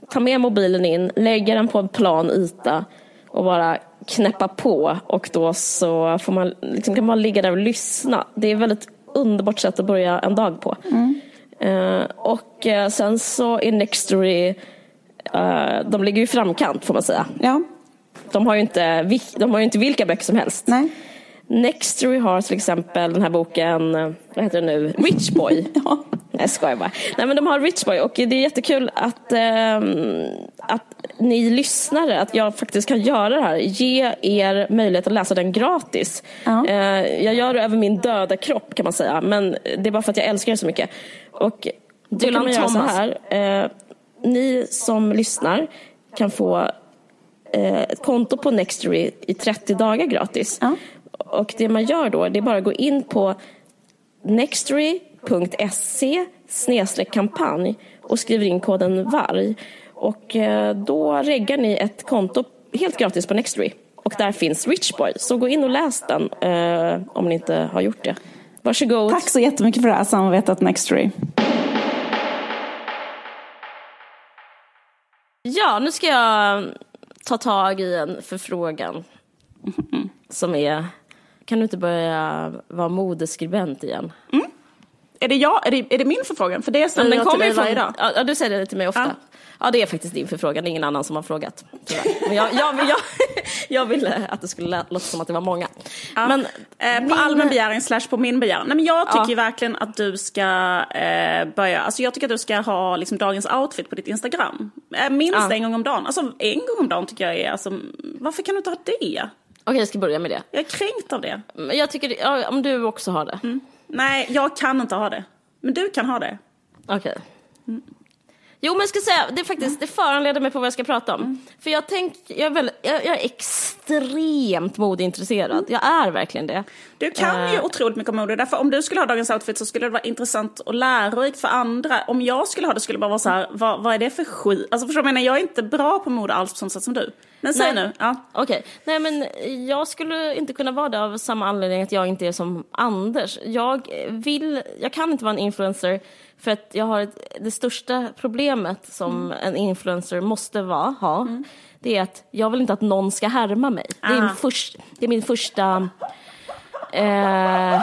Speaker 1: ta med mobilen in, lägga den på en plan yta och bara knäppa på och då så får man, liksom, kan man ligga där och lyssna. Det är ett väldigt underbart sätt att börja en dag på. Eh, och eh, sen så är Nextory, eh, de ligger ju i framkant får man säga.
Speaker 2: Ja,
Speaker 1: De har ju inte, de har ju inte vilka böcker som helst.
Speaker 2: nej.
Speaker 1: Nextory har till exempel den här boken, eh, vad heter den nu, Rich Boy. <laughs>
Speaker 2: Ja.
Speaker 1: Nej, jag skojar bara. Nej, men de har Rich Boy och det är jättekul att, ehm, att ni lyssnare, att jag faktiskt kan göra det här. Ge er möjlighet att läsa den gratis.
Speaker 2: Ja.
Speaker 1: Eh, jag gör det över min döda kropp kan man säga, men det är bara för att jag älskar det så mycket. Och då kan
Speaker 2: Dylan
Speaker 1: man göra så
Speaker 2: Thomas.
Speaker 1: här. Eh, ni som lyssnar kan få eh, ett konto på Nextory i 30 dagar gratis.
Speaker 2: Ja.
Speaker 1: Och det man gör då, det är bara att gå in på nextory.se kampanj och skriver in koden VARG. Och eh, då reggar ni ett konto helt gratis på Nextory. Och där finns Richboy. Så gå in och läs den eh, om ni inte har gjort det. Varsågod.
Speaker 2: Tack så jättemycket för det här samarbetet Nextory.
Speaker 1: Ja, nu ska jag ta tag i en förfrågan. Som är, kan du inte börja vara modeskribent igen?
Speaker 2: Är det, jag, är, det, är det min förfrågan? För det
Speaker 1: Ja,
Speaker 2: säger
Speaker 1: den kommer
Speaker 2: dig
Speaker 1: ju från,
Speaker 2: varje dag.
Speaker 1: ja, du säger det till mig ofta.
Speaker 2: Ja.
Speaker 1: Ja. det är faktiskt din förfrågan, det är ingen annan som har frågat. Tyvärr. Men jag, jag, jag, <laughs> jag ville att det skulle låta som att det var många. Men
Speaker 2: Eh, på
Speaker 1: min-
Speaker 2: allmän begäran slash på min begäran. Nej, men jag tycker
Speaker 1: Ja.
Speaker 2: verkligen att du ska eh, börja, alltså jag tycker att du ska ha liksom, dagens outfit på ditt Instagram. Eh, minst
Speaker 1: Ja.
Speaker 2: en gång om dagen. Alltså en gång om dagen tycker jag är, alltså, varför kan du inte ha det?
Speaker 1: Okej, jag ska börja med det.
Speaker 2: Jag är kränkt av det.
Speaker 1: Men Jag tycker, ja, om du också har det.
Speaker 2: Nej, jag kan inte ha det. Men du kan ha det.
Speaker 1: Okej. Jo men jag ska säga, det, är faktiskt, det föranleder mig på vad jag ska prata om. För jag, tänk, jag, är väldigt, jag, jag är extremt modeintresserad. Jag är verkligen det.
Speaker 2: Du kan ju
Speaker 1: Eh.
Speaker 2: otroligt mycket om mode. Därför om du skulle ha dagens outfit så skulle det vara intressant och lärorikt för andra. Om jag skulle ha det skulle det bara vara så här, vad, vad är det för skit? Alltså förstår du jag menar? Jag är inte bra på mode alls på samma sätt som du. Men säg
Speaker 1: Nej.
Speaker 2: nu. Ja.
Speaker 1: Okej, nej men jag skulle inte kunna vara det av samma anledning att jag inte är som Anders. Jag vill, jag kan inte vara en influencer för att jag har ett, det största problemet som en influencer måste vara, ha. Det är att jag vill inte att någon ska härma mig. Det är,
Speaker 2: Ah.
Speaker 1: min, först, det är min första... Eh,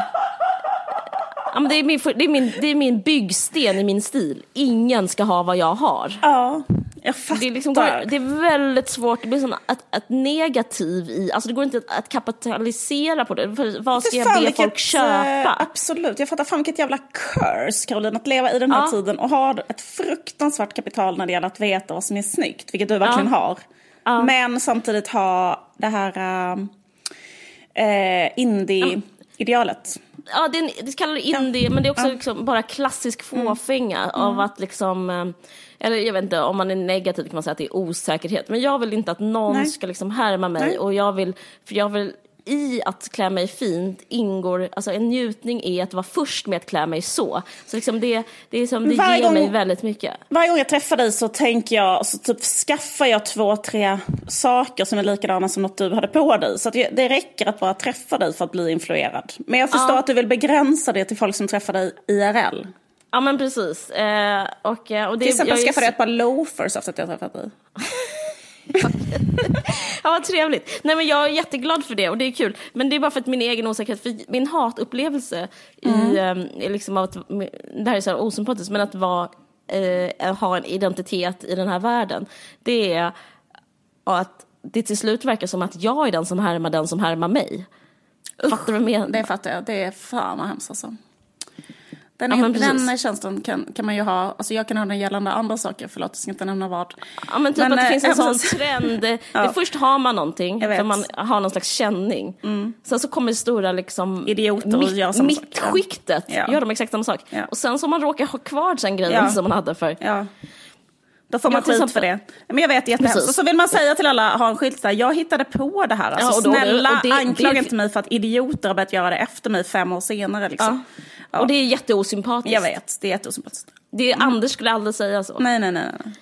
Speaker 1: ja, men det, är min, det, är min, det är min byggsten i min stil. Ingen ska ha vad jag har.
Speaker 2: Ja, jag fattar.
Speaker 1: Det är, liksom, det är väldigt svårt, det blir sån att, att negativ i, alltså det går inte att, att kapitalisera på det. För vad ska jag be
Speaker 2: vilket,
Speaker 1: folk köpa?
Speaker 2: eh, absolut, jag fattar fan vilket jävla curse Caroline att leva i den här
Speaker 1: Ja.
Speaker 2: tiden och ha ett fruktansvärt kapital när det gäller att veta vad som är snyggt, vilket du verkligen har. Men samtidigt ha det här äh, indie-idealet.
Speaker 1: Ja, det, är, det kallar det indie, men det är också liksom bara klassisk
Speaker 2: Mm.
Speaker 1: fåfänga av att liksom, eh, eller jag vet inte, om man är negativ kan man säga att det är osäkerhet. Men jag vill inte att någon
Speaker 2: Nej.
Speaker 1: ska liksom härma mig
Speaker 2: Nej.
Speaker 1: och jag vill, för jag vill i att klä mig fint ingår, alltså en njutning är att vara först med att klä mig så. Så liksom det, det, är som, det
Speaker 2: Varje
Speaker 1: ger
Speaker 2: gång-
Speaker 1: mig väldigt mycket.
Speaker 2: Varje gång jag träffar dig så tänker jag, så typ skaffar jag två, tre saker som är likadana som något du hade på dig. Så det det räcker att bara träffa dig för att bli influerad. Men jag förstår
Speaker 1: Ja.
Speaker 2: att du vill begränsa det till folk som träffar dig IRL.
Speaker 1: Ja men precis. Eh, och, eh, och det,
Speaker 2: Till exempel skaffade jag ett par loafers efter att jag träffat dig. <laughs> <laughs>
Speaker 1: Ja, vad trevligt. Nej, men jag är jätteglad för det och det är kul. Men det är bara för att min egen osäkerhet, för min hatupplevelse i, eh, är liksom att, det här är så här osympatiskt, men att vara, eh, ha en identitet i den här världen, det är att det till slut verkar som att jag är den som härmar den som härmar mig. Fattar du vad jag menar?
Speaker 2: Det fattar jag. Det är fan vad hemskt alltså. Den,
Speaker 1: Ja, precis.
Speaker 2: den känslan kan, kan man ju ha, alltså jag kan ha den gällande andra saker, förlåt jag ska inte nämna vad.
Speaker 1: Ja men typ
Speaker 2: Men,
Speaker 1: att det
Speaker 2: eh,
Speaker 1: finns en <laughs> sån trend.
Speaker 2: Ja.
Speaker 1: först har man någonting.
Speaker 2: Mm.
Speaker 1: för man har någon slags känning. Sen så kommer stora liksom
Speaker 2: Idioter och gör samma
Speaker 1: mittskiktet,
Speaker 2: Ja.
Speaker 1: gör de exakt samma sak.
Speaker 2: Ja.
Speaker 1: Och sen så man råkar ha kvar den grejen som man hade för.
Speaker 2: Då får man skit för det. Men jag vet, jättehemskt. Och så vill man säga till alla, ha en skylt så här, jag hittade på det här. Alltså,
Speaker 1: Ja, och då-
Speaker 2: snälla,
Speaker 1: och det-
Speaker 2: anklaga
Speaker 1: det-
Speaker 2: inte mig för att idioter har börjat göra det efter mig fem år senare. Liksom. Ja.
Speaker 1: Och det är jätteosympatiskt.
Speaker 2: Jag vet, det är jätteosympatiskt.
Speaker 1: Det är, Anders skulle aldrig säga så.
Speaker 2: Nej, nej, nej. nej.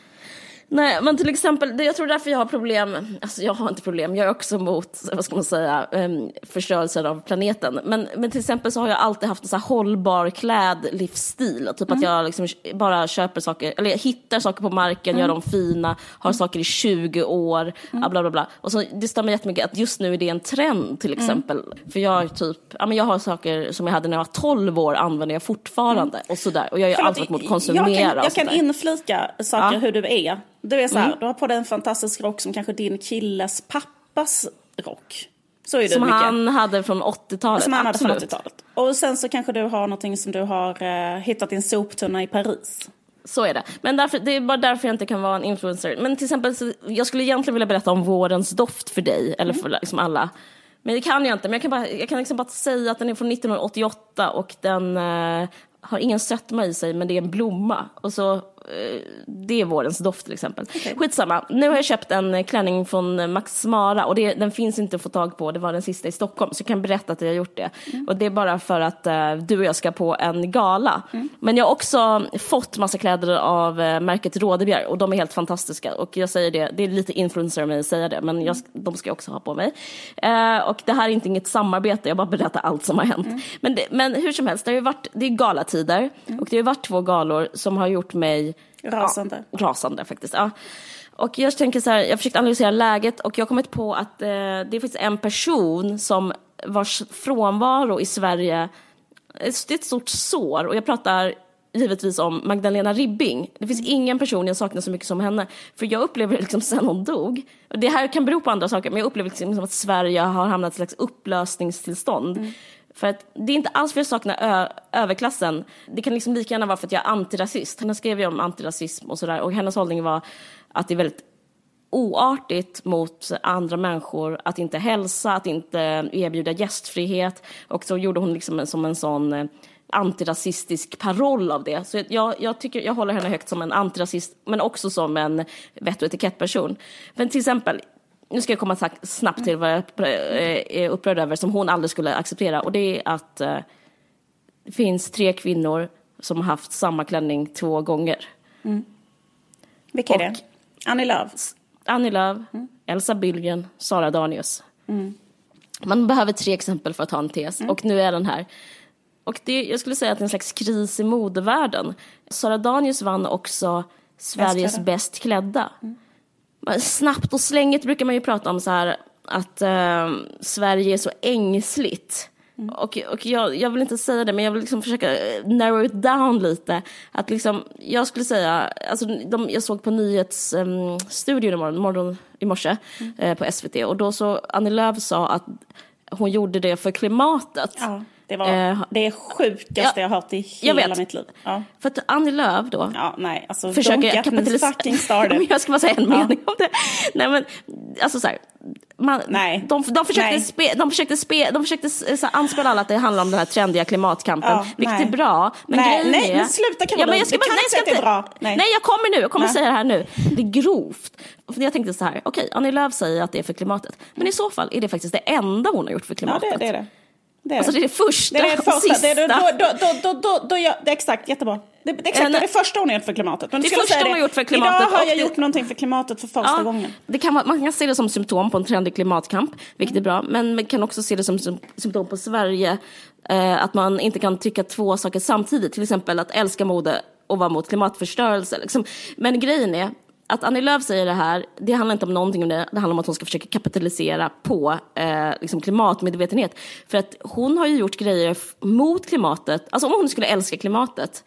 Speaker 1: Nej, men till exempel, jag tror därför jag har problem, alltså jag har inte problem, jag är också emot, vad ska man säga, um, förstörelsen av planeten. Men, men till exempel så har jag alltid haft en så hållbar klädlivsstil. Typ att jag liksom bara köper saker, eller hittar saker på marken, gör dem fina, har saker i 20 år, bla bla bla. Och så, det stämmer jättemycket att just nu är det en trend till exempel. För jag typ, ja men jag har saker som jag hade när jag var 12 år använder jag fortfarande och sådär. Och jag gör allt för att mot konsumera
Speaker 2: jag kan, jag kan inflika saker
Speaker 1: Ja. Mm.
Speaker 2: hur du är. Du är så här, du har på dig en fantastisk rock som kanske din killes pappas rock. Så är
Speaker 1: Som
Speaker 2: mycket.
Speaker 1: han hade från 80-talet.
Speaker 2: som han hade från
Speaker 1: absolut.
Speaker 2: 80-talet. Och sen så kanske du har någonting som du har eh, hittat i en soptunna i Paris.
Speaker 1: Så är det. Men därför, det är bara därför jag inte kan vara en influencer. Men till exempel, så, jag skulle egentligen vilja berätta om vårens doft för dig, eller för liksom alla. Men det kan jag inte. Men jag kan, bara, jag kan liksom bara säga att den är från 1988 och den eh, har ingen sötma i sig, men det är en blomma. Och så, det är vårens doft till exempel. Skitsamma. Nu har jag köpt en eh, klänning från Max Mara och det, den finns inte att få tag på. Det var den sista i Stockholm, så jag kan berätta att jag har gjort det. Och det är bara för att eh, du och jag ska på en gala. Men jag har också fått massa kläder av eh, märket Rådebjer och de är helt fantastiska. Och jag säger det, det är lite influencer av mig att säga det, men jag, de ska jag också ha på mig. Eh, och det här är inte inget samarbete, jag bara berättar allt som har hänt. Men, det, men hur som helst, det, har ju varit, det är galatider och det har varit två galor som har gjort mig
Speaker 2: Rasande.
Speaker 1: Ja, rasande faktiskt. Ja. Och jag tänker så här, jag har försökt analysera läget och jag har kommit på att eh, det finns en person som vars frånvaro i Sverige, det är ett stort sår och jag pratar givetvis om Magdalena Ribbing. Det finns ingen person jag saknar så mycket som henne. För jag upplever liksom sen hon dog, och det här kan bero på andra saker, men jag upplever liksom att Sverige har hamnat i ett slags upplösningstillstånd. För att det är inte alls för att jag saknar ö- överklassen. Det kan liksom lika gärna vara för att jag är antirasist. Henne skrev ju om antirasism och sådär. Och hennes hållning var att det är väldigt oartigt mot andra människor att inte hälsa, att inte erbjuda gästfrihet. Och så gjorde hon liksom en, som en sån eh, antirasistisk paroll av det. Så jag, jag, tycker, jag håller henne högt som en antirasist, men också som en vett och etikettperson. Men till exempel, nu ska jag komma snabbt till vad jag eh, är upprörd över som hon aldrig skulle acceptera. Och det är att eh, det finns tre kvinnor som har haft samma klänning två gånger.
Speaker 2: Vilka är det? Annie Lööf.
Speaker 1: Annie Lööf, Elsa Billgren, Sara Danius. Man behöver tre exempel för att ha en tes och nu är den här. Och det, jag skulle säga att det är en slags kris i modevärlden. Sara Danius vann också Sveriges
Speaker 2: klädda.
Speaker 1: bäst klädda. Snabbt och slängigt brukar man ju prata om så här att eh, Sverige är så ängsligt. Och, och jag, jag vill inte säga det, men jag vill liksom försöka eh, narrow it down lite. Att liksom, jag skulle säga, alltså de, jag såg på Nyhetsstudion um, imorgon, morgon, i morse eh, på SVT och då så Annie Lööf sa att hon gjorde det för klimatet.
Speaker 2: Ja, det var
Speaker 1: Eh,
Speaker 2: det sjukaste
Speaker 1: ja,
Speaker 2: jag hört i hela
Speaker 1: vet.
Speaker 2: mitt liv. Ja,
Speaker 1: För att Annie Lööf då,
Speaker 2: ja nej, alltså
Speaker 1: försöker kapitalisera... <laughs> jag ska bara säga en mening om det. Nej men, alltså så här, man,
Speaker 2: Nej.
Speaker 1: De, de försökte,
Speaker 2: Nej.
Speaker 1: spe, de försökte, spe, de försökte så här, anspela alla att det handlar om den här trendiga klimatkampen,
Speaker 2: Ja,
Speaker 1: vilket
Speaker 2: nej.
Speaker 1: är bra. Men
Speaker 2: Nej,
Speaker 1: grejen
Speaker 2: nej,
Speaker 1: är...
Speaker 2: men sluta, Caroline.
Speaker 1: ja, men jag ska
Speaker 2: Du kan
Speaker 1: nej, jag
Speaker 2: säga
Speaker 1: ska
Speaker 2: att det är bra. Nej.
Speaker 1: Nej, jag kommer nu, jag kommer
Speaker 2: Nej.
Speaker 1: säga det här nu. Det är grovt. För jag tänkte så här, okej, Annie Lööf säger att det är för klimatet, men i så fall är det faktiskt det enda hon har gjort för
Speaker 2: Ja,
Speaker 1: klimatet.
Speaker 2: det, det är det. Det är
Speaker 1: Alltså det är det första
Speaker 2: det är det
Speaker 1: och
Speaker 2: första.
Speaker 1: sista.
Speaker 2: Det är, det- då, då, då, då, då, då, ja, det är exakt, jättebra. Det, det är exakt det, är det första hon har gjort för klimatet. Men
Speaker 1: Det första hon har gjort för klimatet
Speaker 2: Idag har
Speaker 1: och
Speaker 2: jag gjort någonting för klimatet för första gången.
Speaker 1: Det kan man kan se det som symptom på en trendig klimatkamp, vilket är bra. Men man kan också se det som sym- symptom på Sverige, eh, att man inte kan tycka två saker samtidigt. Till exempel att älska mode och vara mot klimatförstörelse. Liksom. Men grejen är, att Annie Lööf säger det här, det handlar inte om någonting om det. Det handlar om att hon ska försöka kapitalisera på eh, liksom klimatmedvetenhet. För att hon har ju gjort grejer mot klimatet, alltså om hon skulle älska klimatet,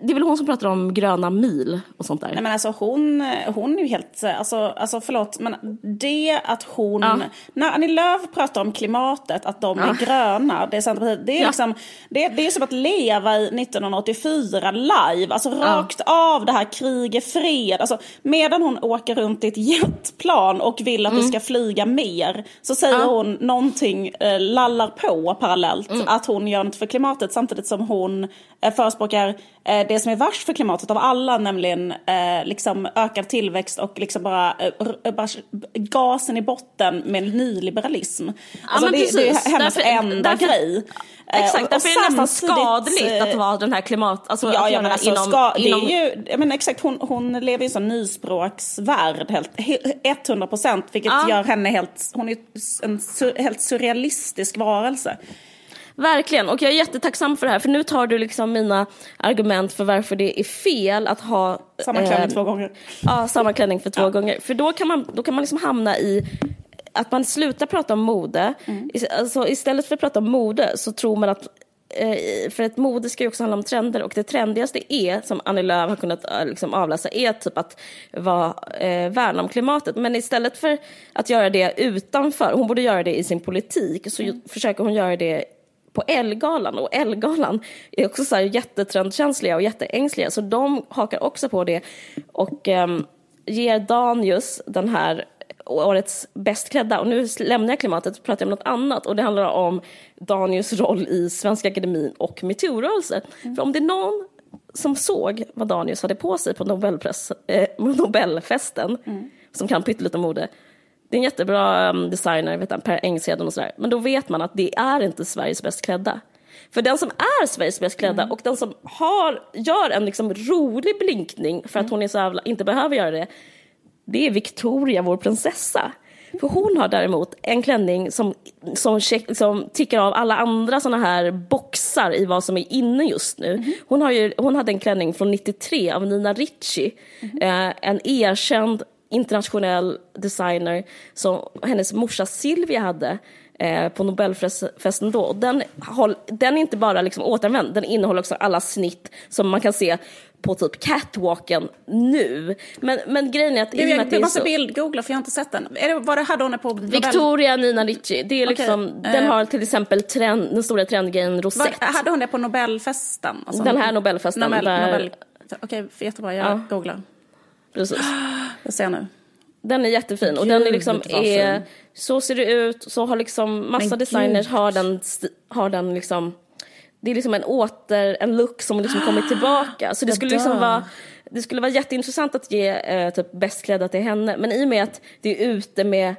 Speaker 1: det är väl hon som pratar om gröna mil och sånt där.
Speaker 2: Nej men alltså hon, hon är ju helt, alltså, alltså förlåt, men det att hon,
Speaker 1: Ja.
Speaker 2: när Annie Lööf pratar om klimatet, att de är gröna, det är Centerpartiet, det är
Speaker 1: Ja.
Speaker 2: liksom, det, det är som att leva i 1984 live, alltså rakt av det här krig är fred, alltså medan hon åker runt i ett jetplan och vill att det ska flyga mer, så säger
Speaker 1: Mm. Ja.
Speaker 2: hon någonting, eh, lallar på parallellt,
Speaker 1: Mm.
Speaker 2: att hon gör något för klimatet samtidigt som hon eh, förespråkar det som är värst för klimatet av alla, nämligen eh, liksom ökad tillväxt och liksom bara, eh, bara gasen i botten med nyliberalism. Alltså
Speaker 1: men
Speaker 2: det, det är hennes
Speaker 1: Därför-
Speaker 2: enda
Speaker 1: därför-
Speaker 2: grej. Eh,
Speaker 1: Exakt,
Speaker 2: och-
Speaker 1: därför
Speaker 2: och
Speaker 1: är det nästan skadligt att
Speaker 2: eh,
Speaker 1: vara den här klimat... Alltså
Speaker 2: Ja,
Speaker 1: att
Speaker 2: ja
Speaker 1: göra
Speaker 2: men alltså,
Speaker 1: inom,
Speaker 2: ska, det är ju, jag menar, exakt, hon, hon lever i en sån nyspråksvärld, helt, he- 100 procent, vilket
Speaker 1: Ja.
Speaker 2: gör henne helt, hon är en sur, helt surrealistisk varelse.
Speaker 1: Verkligen, och jag är jättetacksam för det här, för nu tar du liksom mina argument för varför det är fel att ha...
Speaker 2: Samma klänning
Speaker 1: eh,
Speaker 2: två gånger.
Speaker 1: Ja, samma klänning för två gånger. För då kan man, då kan man liksom hamna i att man slutar prata om mode.
Speaker 2: Mm.
Speaker 1: Alltså, istället för att prata om mode så tror man att eh, för ett mode ska ju också handla om trender och det trendigaste är, som Annie Lööf har kunnat eh, liksom avläsa, är typ att vara, eh, värna om klimatet. Men istället för att göra det utanför, hon borde göra det i sin politik, så ju- försöker hon göra det på Elgalan. Och Elgalan är också så här jättetrendkänsliga och jätteängsliga, så de hakar också på det och ehm, ger Danius den här årets bäst klädda. Och nu lämnar jag klimatet och pratar om något annat. Och det handlar om Danius roll i Svenska Akademin och metoo-rörelsen. För om det är någon som såg vad Danius hade på sig på Nobelpress, eh, <laughs> Nobelfesten, som kan pyttelite om mode, det är en jättebra um, designer, vet han, Per Engsheden och sådär. Men då vet man att det är inte Sveriges bäst klädda. För den som är Sveriges bäst klädda och den som har, gör en liksom rolig blinkning för att hon är så jävla, inte behöver göra det, det är Victoria, vår prinsessa. För hon har däremot en klänning som, som, check, som tickar av alla andra såna här boxar i vad som är inne just nu. Hon, har ju, hon hade en klänning från 93 av Nina Ricci, eh, en erkänd internationell designer som hennes morsa Silvia hade eh, på Nobelfesten då. Och den, håll, den är inte bara liksom återanvänd, den innehåller också alla snitt som man kan se på typ catwalken nu. Men, men grejen är att... och med att
Speaker 2: Jag,
Speaker 1: det
Speaker 2: jag måste
Speaker 1: så-
Speaker 2: bildgoogla för jag har inte sett den. Är det, var det här då hon är på Nobel?
Speaker 1: Victoria Nina Ricci, det är liksom,
Speaker 2: eh.
Speaker 1: den har till exempel trend, den stora trendgrejen
Speaker 2: Var,
Speaker 1: rosett.
Speaker 2: hade hon det på Nobelfesten? Alltså,
Speaker 1: Den här Nobelfesten,
Speaker 2: Nobel,
Speaker 1: där-
Speaker 2: Nobel, Okej, jättebra. Jag
Speaker 1: Ja.
Speaker 2: googlar.
Speaker 1: Precis. <gasps>
Speaker 2: Jag ser nu.
Speaker 1: Den är jättefin och
Speaker 2: Gud,
Speaker 1: den är liksom, är, så ser det ut, så har liksom massa
Speaker 2: Men
Speaker 1: designers
Speaker 2: gud.
Speaker 1: har den, har den liksom, det är liksom en åter, en look som liksom kommit <gasps> tillbaka. Så det skulle liksom vara, det skulle vara jätteintressant att ge eh, typ bäst klädda till henne, men i och med att det är ute med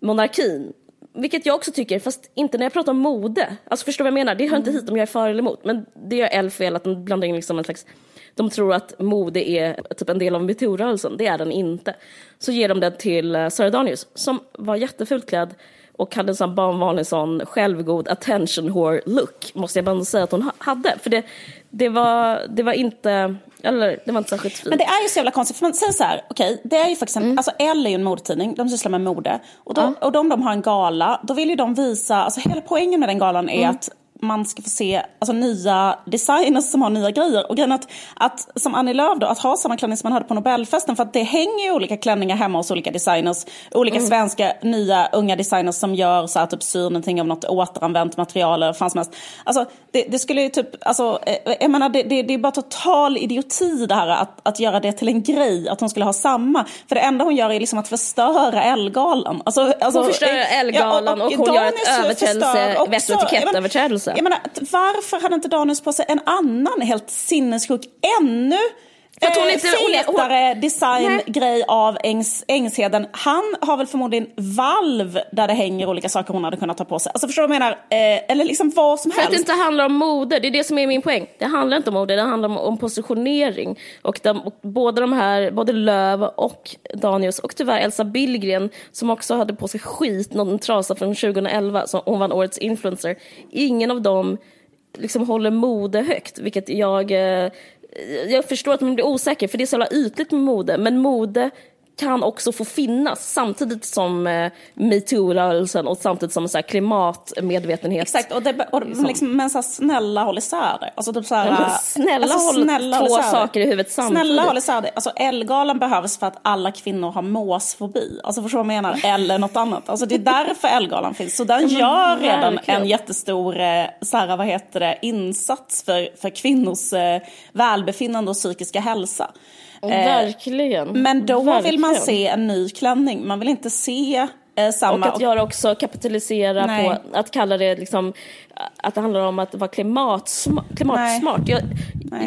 Speaker 1: monarkin, vilket jag också tycker, fast inte när jag pratar om mode. Alltså förstår du vad jag menar? Det hör inte hit om jag är för eller emot. Men det gör Elf fel, att de blandar in liksom en slags... De tror att mode är typ en del av metoo-rörelsen. Det är den inte. Så ger de det till uh, Sara Danius, som var jättefult klädd och hade en sån barnvanlig sån självgod attention whore look, måste jag bara säga att hon ha- hade. För det, det, var, det var inte, eller det var inte särskilt fint.
Speaker 2: Men det är ju så jävla konstigt, för man säger så här, okej, det är ju faktiskt en,
Speaker 1: Mm.
Speaker 2: alltså Elle är ju en modetidning, de sysslar med mode. Och, då, och de, de har en gala, då vill ju de visa, alltså hela poängen med den galan är
Speaker 1: Mm.
Speaker 2: att man ska få se alltså, nya designers som har nya grejer. Och grejen att, att, som Annie Lööf då, att ha samma klänning som man hade på Nobelfesten, för att det hänger ju olika klänningar hemma hos olika designers. Olika
Speaker 1: Mm.
Speaker 2: svenska nya unga designers som gör så här, typ syr någonting av något återanvänt material eller fan som helst. Alltså, det, det skulle ju typ, alltså, eh, jag menar det, det, det är bara total idioti det här att, att göra det till en grej, att hon skulle ha samma. För det enda hon gör är liksom att förstöra Ellegalan. Alltså, alltså,
Speaker 1: Hon förstör
Speaker 2: eh,
Speaker 1: Ellegalan och hon gör ett överträdelse- vett och etikettöverträdelse. Alltså.
Speaker 2: Jag menar, jag menar, varför hade inte Danius på sig en annan helt sinnessjuk, ännu
Speaker 1: för att hon
Speaker 2: eh,
Speaker 1: inte- hon är- hon-
Speaker 2: fetare designgrej av Ängs, Ängsheden? Han har väl förmodligen valv där det hänger olika saker hon hade kunnat ta på sig. Alltså förstår du vad jag menar? Eh, eller liksom vad som
Speaker 1: För att
Speaker 2: helst.
Speaker 1: det inte handlar om mode, det är det som är min poäng. Det handlar inte om mode, det handlar om, om positionering. Och, de, och båda de här, både Löv och Danius och tyvärr Elsa Billgren som också hade på sig skit, någon trasa från 2011, som hon vann årets influencer. Ingen av dem liksom håller mode högt, vilket jag... Eh, jag förstår att man blir osäker, för det är så jävla ytligt med mode, men mode kan också få finnas samtidigt som eh, metoo-rörelsen och samtidigt som så här, klimatmedvetenhet.
Speaker 2: Exakt, och, det, och liksom, men så här, snälla håll isär det. Alltså, typ så här,
Speaker 1: Ja, men snälla
Speaker 2: alltså,
Speaker 1: håll
Speaker 2: snälla
Speaker 1: två
Speaker 2: håll
Speaker 1: saker i huvudet samtidigt.
Speaker 2: Snälla håll isär det. Alltså Ellegalan behövs för att alla kvinnor har måsfobi. Alltså förstår du vad jag menar? Eller något annat. Alltså det är därför Ellegalan finns. Så den gör redan en jättestor eh, så här, vad heter det, insats för, för kvinnors eh, välbefinnande och psykiska hälsa.
Speaker 1: Verkligen.
Speaker 2: Men då vill man
Speaker 1: Verkligen.
Speaker 2: se en ny klänning. Man vill inte se eh,
Speaker 1: Och
Speaker 2: samma...
Speaker 1: att göra också kapitalisera
Speaker 2: Nej.
Speaker 1: på att kalla det liksom att det handlar om att vara klimatsma, klimatsmart. Jag.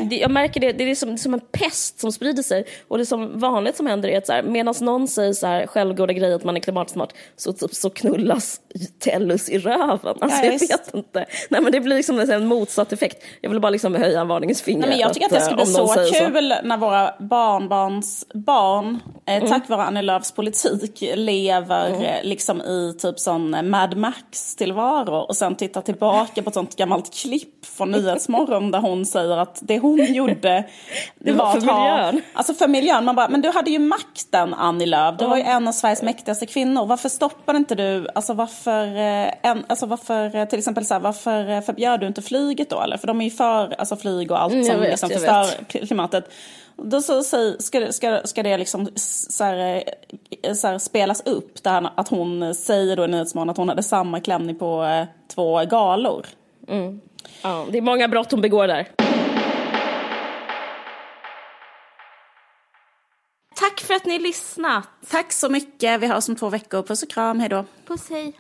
Speaker 1: Det, jag märker det, det är som, som en pest som sprider sig. Och det som vanligt som händer är att så här, medan någon säger så här självgoda grejer att man är klimatsmart så, så, så knullas Tellus i röven. Alltså
Speaker 2: Ja,
Speaker 1: jag vet inte. Nej men det blir liksom en motsatt effekt. Jag vill bara liksom höja en varningens finger.
Speaker 2: Nej, men jag tycker att det ska
Speaker 1: eh,
Speaker 2: bli
Speaker 1: om någon
Speaker 2: så kul när våra barnbarns barn, eh, tack vare Annie Lööfs politik, lever eh, liksom i typ sån eh, Mad Max-tillvaro och sen tittar tillbaka på ett sånt gammalt klipp från <laughs> Nyhetsmorgon där hon säger att det hon <laughs> gjorde
Speaker 1: Det var för
Speaker 2: ha-
Speaker 1: miljön.
Speaker 2: Alltså för miljön. Man bara, men du hade ju makten Annie Lööf. Du var ju en av Sveriges mäktigaste kvinnor. Varför stoppade inte du, alltså varför, eh, en, alltså varför eh, till exempel så här, varför eh, förbjöd du inte flyget då eller? För de är ju för alltså flyg och allt
Speaker 1: Mm,
Speaker 2: som
Speaker 1: vet,
Speaker 2: liksom förstör kli- klimatet. Då så, så, ska, ska, ska det liksom så här, så här, spelas upp där att hon säger då i Nyhetsmorgon att hon hade samma klänning på två galor.
Speaker 1: Ja, det är många brott hon begår där. Tack för att ni lyssnat.
Speaker 2: Tack så mycket. Vi hörs om två veckor. Puss och kram. Hej då.
Speaker 1: Puss hej.